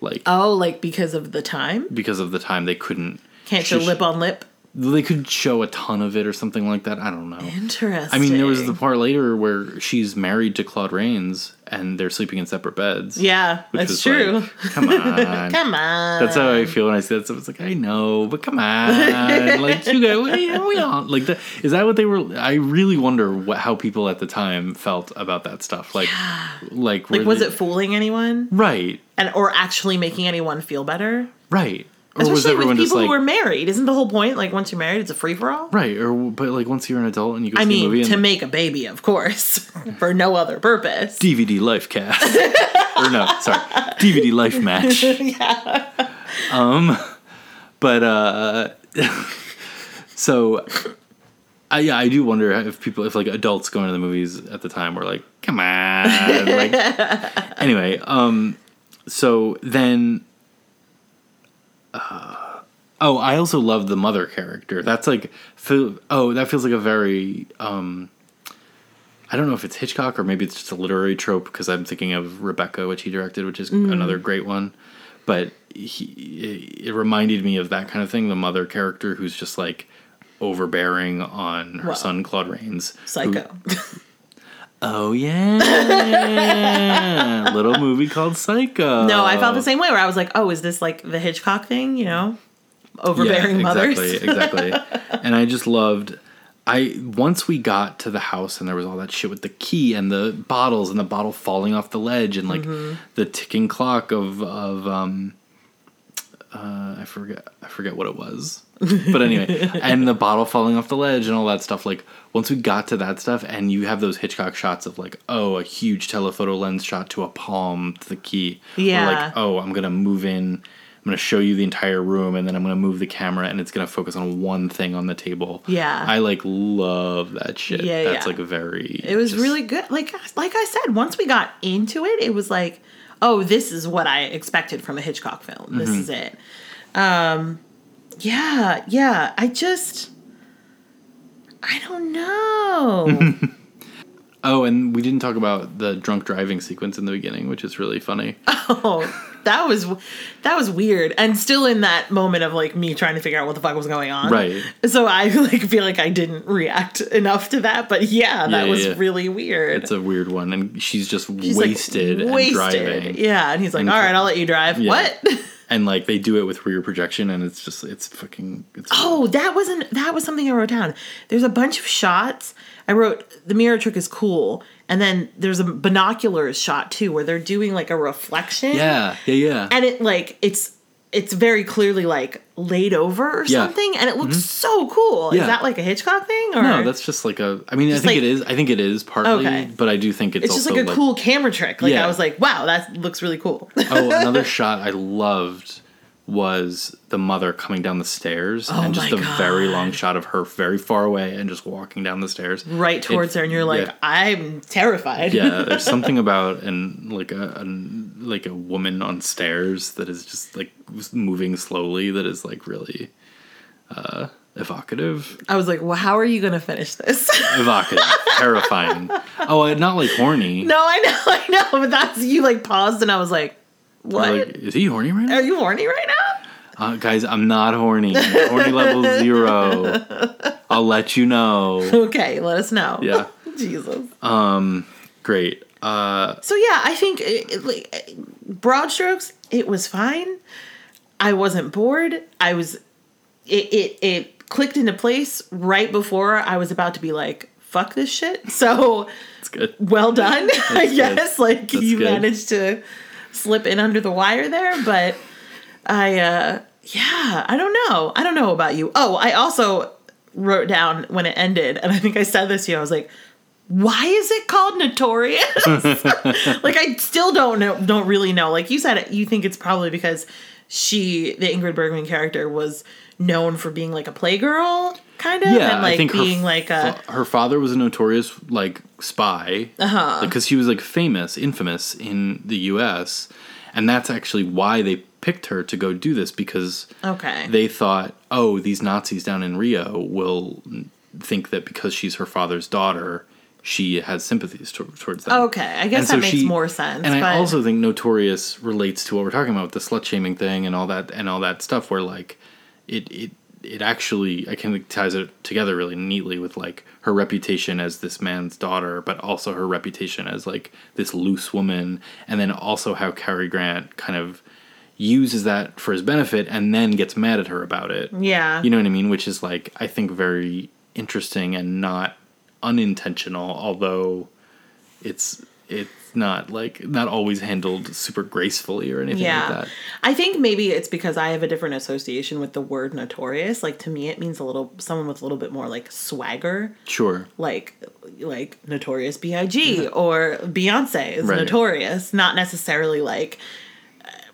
like Oh, like because of the time? because of the time they couldn't Can't show sh- lip on lip? They could show a ton of it or something like that. I don't know. Interesting. I mean, there was the part later where she's married to Claude Rains and they're sleeping in separate beds. Yeah, that's true. like, come [LAUGHS] on. Come on. That's how I feel when I see that stuff. It's like I know, but come on, [LAUGHS] like you guys, we, we all like that. Is that what they were? I really wonder what how people at the time felt about that stuff. Like, like, Like, was they- it fooling anyone? right? And or actually making anyone feel better? Right? Or was Especially with people just like who are married. Isn't the whole point like once you're married, it's a free for all? right? Or but like once you're an adult and you go I see a movie mean, and to make a baby, of course, [LAUGHS] for no other purpose. DVD life cast [LAUGHS] or no, sorry, DVD life match. [LAUGHS] yeah. Um, but uh, so I yeah, I do wonder if people, if like adults going to the movies at the time were like, come on, like. anyway, um, so then. Uh, oh, I also love the mother character. That's like, oh, that feels like a very um, I don't know if it's Hitchcock or maybe it's just a literary trope because I'm thinking of Rebecca, which he directed, which is another great one. But he, it reminded me of that kind of thing. The mother character who's just like overbearing on her son Claude Rains. who- Psycho. [LAUGHS] oh yeah, [LAUGHS] little movie called Psycho. no, I felt the same way where I was like, oh, is this like the Hitchcock thing? You know, overbearing yeah, mothers. Exactly, exactly. [LAUGHS] and I just loved. I once we got to the house and there was all that shit with the key and the bottles and the bottle falling off the ledge and like Mm-hmm. the ticking clock of of um uh I forget I forget what it was. [LAUGHS] But anyway, and the bottle falling off the ledge and all that stuff like once we got to that stuff and you have those Hitchcock shots of like oh a huge telephoto lens shot to a palm to the key or Yeah. like oh I'm going to move in I'm going to show you the entire room and then I'm going to move the camera and it's going to focus on one thing on the table. Yeah. I like love that shit. Yeah, That's yeah. like very It was just- really good. Like like I said, once we got into it, it was like, oh, this is what I expected from a Hitchcock film. This Mm-hmm. is it. Um, yeah, yeah. I just, I don't know. [LAUGHS] Oh, and we didn't talk about the drunk driving sequence in the beginning, which is really funny. [LAUGHS] oh, that was that was weird, and still in that moment of like me trying to figure out what the fuck was going on. Right. So I [LAUGHS] like feel like I didn't react enough to that, but yeah, that Yeah, was yeah. really weird. It's a weird one, and she's just She's, like, wasted and driving. Yeah, and he's like, And- "All right, I'll let you drive." Yeah. What? And like they do it with rear projection, and it's just it's fucking. It's Oh, that wasn't that was something I wrote down. There's a bunch of shots. I wrote the mirror trick is cool, and then there's a binoculars shot too, where they're doing like a reflection. yeah, yeah, yeah. and it like it's it's very clearly like laid over or Yeah. Mm-hmm. something, and it looks so cool. Yeah. Is that like a Hitchcock thing or no, that's just like a. I mean, I think like- it is. I think it is partly, Okay. but I do think it's, it's just like a cool camera trick. Like Yeah. I was like, wow, that looks really cool. oh, another [LAUGHS] shot I loved was the mother coming down the stairs Oh and just a very long shot of her very far away and just walking down the stairs right towards It- her, and you're like, yeah. I'm terrified. yeah there's [LAUGHS] something about and like a, an like a woman on stairs that is just like moving slowly that is like really uh evocative I was like, well, how are you gonna finish this? [LAUGHS] evocative terrifying oh not like horny No, I know, [LAUGHS] I know, but that's you like paused and I was like, what? Like, is he horny right now Are you horny right now? uh, guys i'm not horny horny level [LAUGHS] zero i'll let you know Okay, let us know. Yeah. [LAUGHS] Jesus. Um, great uh So yeah, I think it, it, like broad strokes, it was fine. I wasn't bored. I was it it it clicked into place right before I was about to be like, fuck this shit. [LAUGHS] So it's good well done, I guess. Like That's you good. managed to slip in under the wire there, but I uh yeah, I don't know. I don't know about you. Oh, I also wrote down when it ended, and I think I said this to you, I was like, why is it called notorious? [LAUGHS] like I still don't know don't really know. Like you said you think it's probably because she the Ingrid Bergman character was known for being like a playgirl kind of, Yeah, and like I think being her, like a her father was a notorious like spy Uh-huh. because she was like famous, infamous in the U.S. And that's actually why they picked her to go do this because okay. they thought, oh, these Nazis down in Rio will think that because she's her father's daughter, she has sympathies to- towards them. Okay, I guess And that so makes she- more sense. And but I also think notorious relates to what we're talking about, the slut shaming thing and all that and all that stuff where like it it it actually I can ties it together really neatly with like her reputation as this man's daughter, but also her reputation as like this loose woman, and then also how Cary Grant kind of uses that for his benefit and then gets mad at her about it. yeah, You know what I mean? Which is like I think very interesting and not unintentional, although it's it's not like not always handled super gracefully or anything yeah. like that. I think maybe it's because I have a different association with the word notorious. Like to me, it means a little someone with a little bit more like swagger. Sure. like like Notorious B.I.G. or Beyonce is Right. notorious, not necessarily like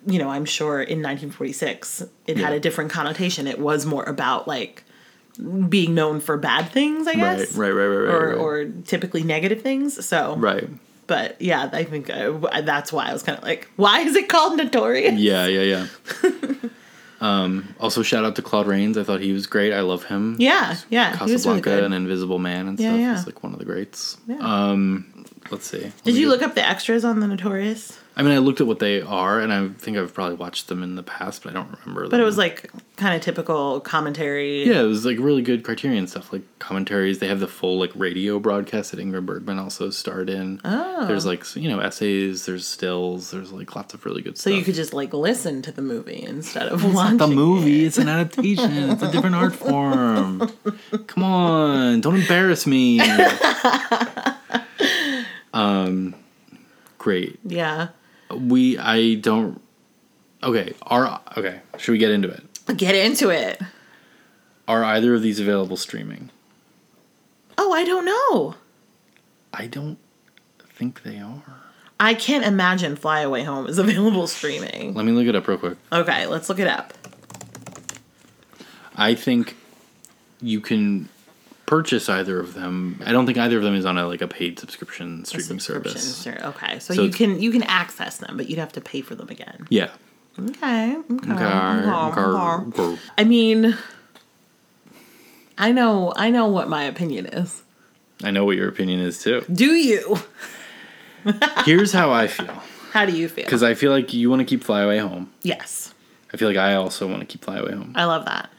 you know, I'm sure in 1946 it had a different connotation. It was more about like being known for bad things, I Right, guess. right, right, right, right. Or right. or typically negative things. So right. But yeah, I think uh, that's why I was kind of like, why is it called Notorious? Yeah, yeah, yeah. [LAUGHS] um, also, shout out to Claude Rains. I thought he was great. I love him. Yeah, yeah. He was really Casablanca good. and Invisible Man and Yeah, stuff. yeah. He's like one of the greats. Yeah. Um, let's see. Let Did you get- look up the extras on the Notorious? I mean, I looked at what they are, and I think I've probably watched them in the past, but I don't remember. But it was like kind of typical commentary. Yeah, it was like really good Criterion stuff, like commentaries. They have the full like radio broadcast that Ingrid Bergman also starred in. Oh. There's like you know essays, there's stills, there's like lots of really good So stuff. you could just like listen to the movie instead of [LAUGHS] watching the movie, it. it's an adaptation. It's a different art form. [LAUGHS] Come on, don't embarrass me. [LAUGHS] um, great. Yeah. We I don't. Okay, are okay. Should we get into it? Get into it. Are either of these available streaming? Oh, I don't know. I don't think they are. I can't imagine Fly Away Home is [LAUGHS] available streaming. Let me look it up real quick. Okay, let's look it up. I think you can purchase either of them. I don't think either of them is on a like a paid subscription streaming service. ser- Okay, so, So you it's- can you can access them, but you'd have to pay for them again. Yeah. Okay. Okay. Okay, okay, okay. okay. I mean, I know I know what my opinion is. I know what your opinion is too. Do you? [LAUGHS] Here's how I feel. How do you feel? Because I feel like you want to keep Fly Away Home. yes, I feel like I also want to keep Fly Away Home. I love that.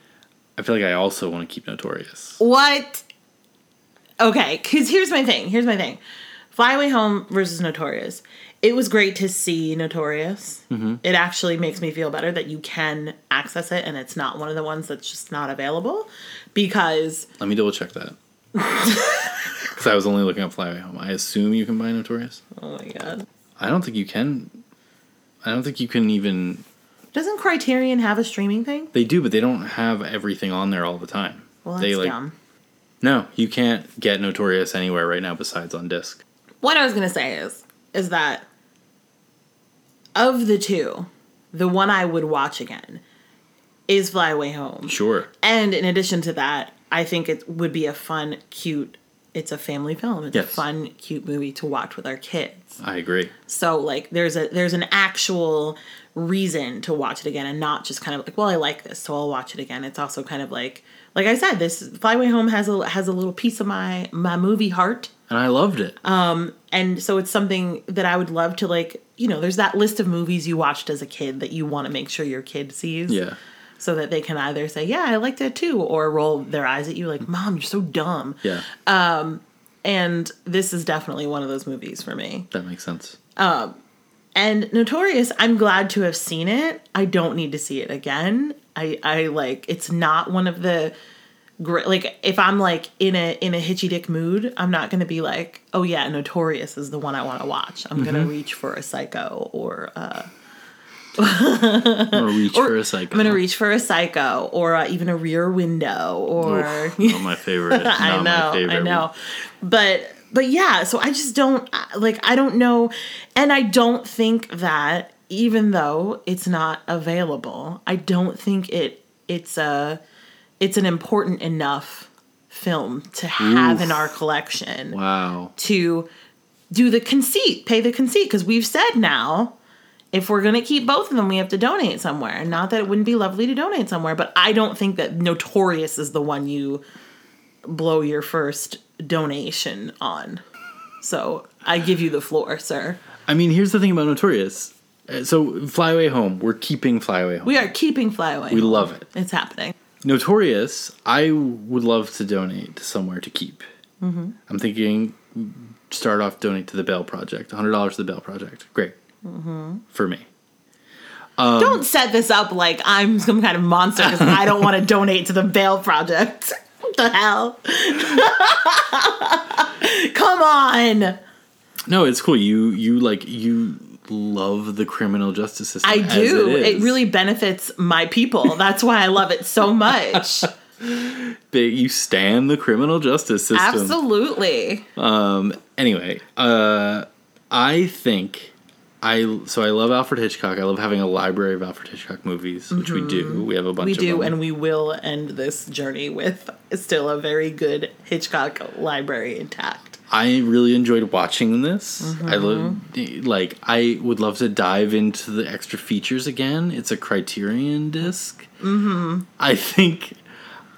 I feel like I also want to keep Notorious. What? Okay, because here's my thing. Here's my thing. Fly Away Home versus Notorious. It was great to see Notorious. Mm-hmm. It actually makes me feel better that you can access it and it's not one of the ones that's just not available because Let me double check that. [LAUGHS] Because I was only looking up Fly Away Home. I assume you can buy Notorious. oh my god. I don't think you can. I don't think you can even. Doesn't Criterion have a streaming thing? They do, but they don't have everything on there all the time. Well, that's they like dumb. no, you can't get Notorious anywhere right now besides on disc. What I was gonna say is is that of the two, the one I would watch again is Fly Away Home. Sure. And in addition to that, I think it would be a fun, cute. It's a family film. It's a fun, cute movie to watch with our kids. I agree. So like, there's a there's an actual reason to watch it again, and not just kind of like, well, I like this, so I'll watch it again. It's also kind of like, like I said, this Fly Away Home has a has a little piece of my my movie heart And I loved it. Um, and so it's something that I would love to like. You know, there's that list of movies you watched as a kid that you want to make sure your kid sees. yeah. So that they can either say, "Yeah, I liked it too," or roll their eyes at you like, "Mom, you're so dumb." Yeah. Um, and this is definitely one of those movies for me. that makes sense. And Notorious, I'm glad to have seen it. I don't need to see it again. I I like it's not one of the great like if I'm like in a in a hitchy dick mood, I'm not going to be like, "Oh yeah, Notorious is the one I want to watch." I'm going to reach for a Psycho or uh I'm gonna reach [LAUGHS] for a psycho. I'm to reach for a Psycho or uh, even a Rear Window or Oof, not my favorite. [LAUGHS] I know, favorite. I know. But but yeah, so I just don't like I don't know and I don't think that even though it's not available, I don't think it it's a it's an important enough film to have in our collection Wow. to do the conceit, pay the conceit, because we've said now if we're gonna keep both of them, we have to donate somewhere. Not that it wouldn't be lovely to donate somewhere, but I don't think that Notorious is the one you blow your first donation on. So I give you the floor, sir. I mean, here's the thing about Notorious. Uh, So, Fly Away Home, we're keeping Fly Away Home. We are keeping Fly Away. We love it. It's happening. Notorious, I would love to donate to somewhere to keep. Mm-hmm. I'm thinking start off donate to the Bail Project. $100 to the Bail Project. Great. Mm-hmm. For me. Um, don't set this up like I'm some kind of monster because I don't want to [LAUGHS] donate to the Bail Project. What the hell? [LAUGHS] Come on. No, it's cool. You you like you love the criminal justice system. I do. It, It, really benefits my people. That's why I love it so much. [LAUGHS] But you stand the criminal justice system. Absolutely. Um. Anyway, uh, I think I so I love Alfred Hitchcock. I love having a library of Alfred Hitchcock movies, which we do. We have a bunch. Mm-hmm. We of do, and we will end this journey with still a very good Hitchcock library intact. I really enjoyed watching this. Mm-hmm. I love like I would love to dive into the extra features again. It's a Criterion disk. Mm-hmm. I think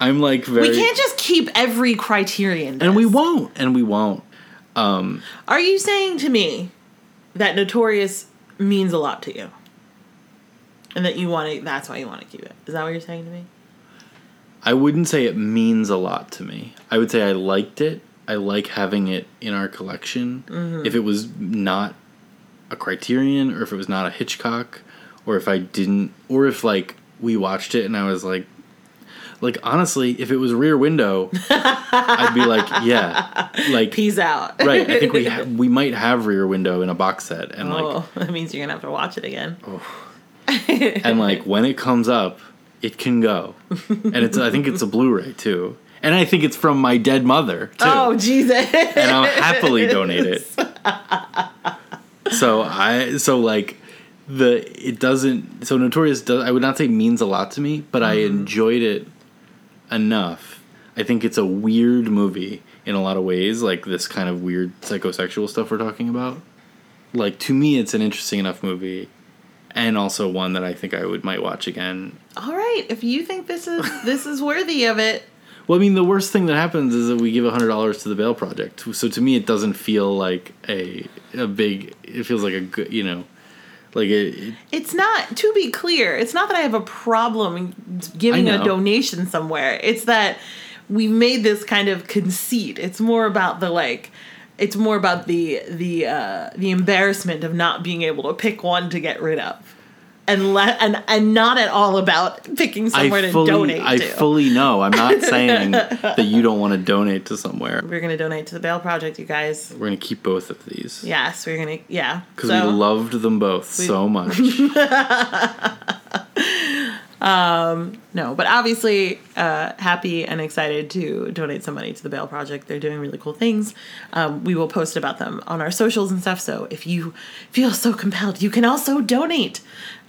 I'm like very. We can't just keep every criterion. and we won't. And we won't. Are you saying to me that Notorious means a lot to you? And that you want to, that's why you want to keep it. Is that what you're saying to me? I wouldn't say it means a lot to me. I would say I liked it. I like having it in our collection. Mm-hmm. If it was not a Criterion, or if it was not a Hitchcock, or if I didn't, or if like we watched it and I was like, like honestly, if it was Rear Window, I'd be like, yeah, [LAUGHS] like Peace out. right. I think we [LAUGHS] ha- we might have Rear Window in a box set, and like oh, that means you're going to have to watch it again. Oh. [LAUGHS] and like when it comes up, it can go, and it's I think it's a Blu-ray too, and I think it's from my dead mother too. Oh, Jesus. and I'll happily donate it. so I so like the it doesn't so notorious does I would not say means a lot to me, but I mm-hmm. enjoyed it enough. I think it's a weird movie in a lot of ways, like this kind of weird psychosexual stuff we're talking about. Like to me, it's an interesting enough movie, and also one that I think I would might watch again All right, if you think this is this is worthy of it, [LAUGHS] Well, I mean, the worst thing that happens is that we give hundred dollars to the Bail Project. So to me, it doesn't feel like a a big. It feels like a good, you know, like it. it it's not to be clear, it's not that I have a problem giving a donation somewhere. It's that we made this kind of conceit. It's more about the like it's more about the the uh the embarrassment of not being able to pick one to get rid of. And let and and not at all about picking somewhere I to donate I to. fully know. I'm not [LAUGHS] saying that you don't want to donate to somewhere. we're gonna donate to the Bail Project, you guys. We're gonna keep both of these Yes, we're gonna yeah. because So- we loved them both so much. [LAUGHS] No, but obviously, uh, happy and excited to donate some money to the Bail Project. They're doing really cool things. Um, we will post about them on our socials and stuff. So if you feel so compelled, you can also donate.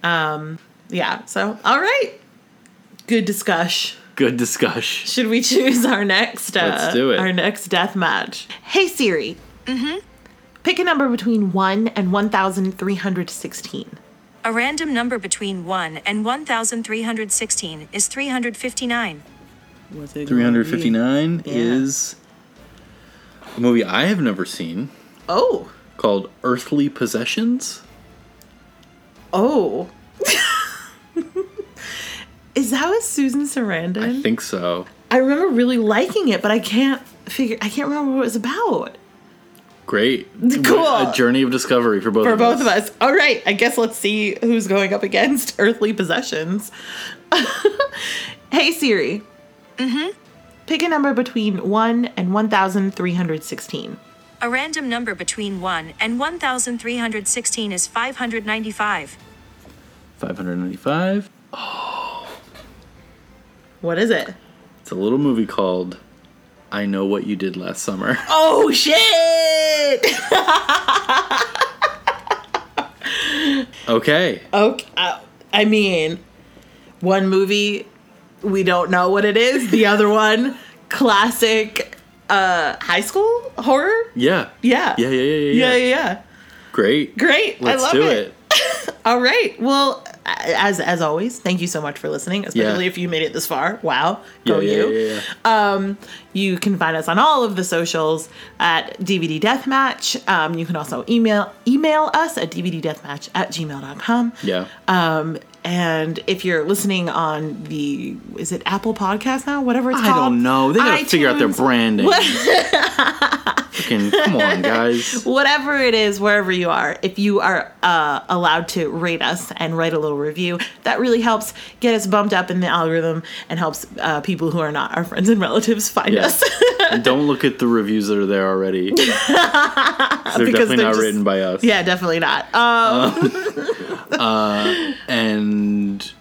Um, yeah. So all right, good discussion. Good discussion. Should we choose our next? Uh, Let's do it. Our next death match. Hey Siri. Mm-hmm. Pick a number between one and one thousand three hundred sixteen. A random number between 1 and 1316 is 359. Was it Three hundred fifty nine Yeah. is a movie I have never seen Oh. called Earthly Possessions. Oh. [LAUGHS] Is that with Susan Sarandon? I think so. I remember really liking it, but I can't figure. I can't remember what it was about. Great. [LAUGHS] Cool. A journey of discovery for both For of both us. of us. All right. I guess let's see who's going up against [LAUGHS] Earthly Possessions. [LAUGHS] hey Siri. Mm-hmm. Pick a number between one and one thousand three hundred sixteen. A random number between 1 and 1316 is 595. 595. Oh. [GASPS] What is it? It's a little movie called I Know What You Did Last Summer. Oh shit! Okay. Okay. uh, I mean, one movie, we don't know what it is. The other one, classic uh high school horror. Yeah. Yeah. Yeah, yeah, yeah, yeah. Yeah, yeah. yeah, yeah. Great. Great. Let's I love do it. it. [LAUGHS] All right. Well, as as always, thank you so much for listening, especially Yeah. if you made it this far. Wow. Go yeah, you. yeah. Um, you can find us on all of the socials at DVD Deathmatch. Um, you can also email email us at dvddeathmatch at gmail.com. yeah. Um, and if you're listening on the, is it Apple Podcast now? Whatever it's I called. I don't know. They gotta figure out their branding. [LAUGHS] Fucking come on, [LAUGHS] guys. Whatever it is, wherever you are, if you are uh, allowed to rate us and write a little review, that really helps get us bumped up in the algorithm and helps uh, people who are not our friends and relatives find Yeah. us. [LAUGHS] don't look at the reviews that are there already. they're Because definitely they're not just- written by us. yeah, definitely not. Um, and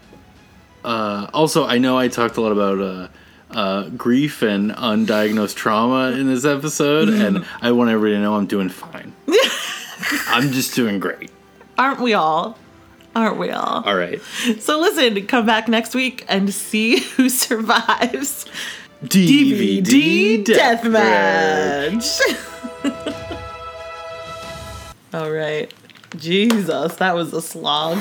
uh, also I know I talked a lot about uh, uh, grief and undiagnosed trauma in this episode, and I want everybody to know I'm doing fine. [LAUGHS] I'm just doing great. aren't we all? Aren't we all? All right, So listen, come back next week and see [LAUGHS] who survives DVD, DVD deathmatch. deathmatch. [LAUGHS] All right. Jesus, that was a slog.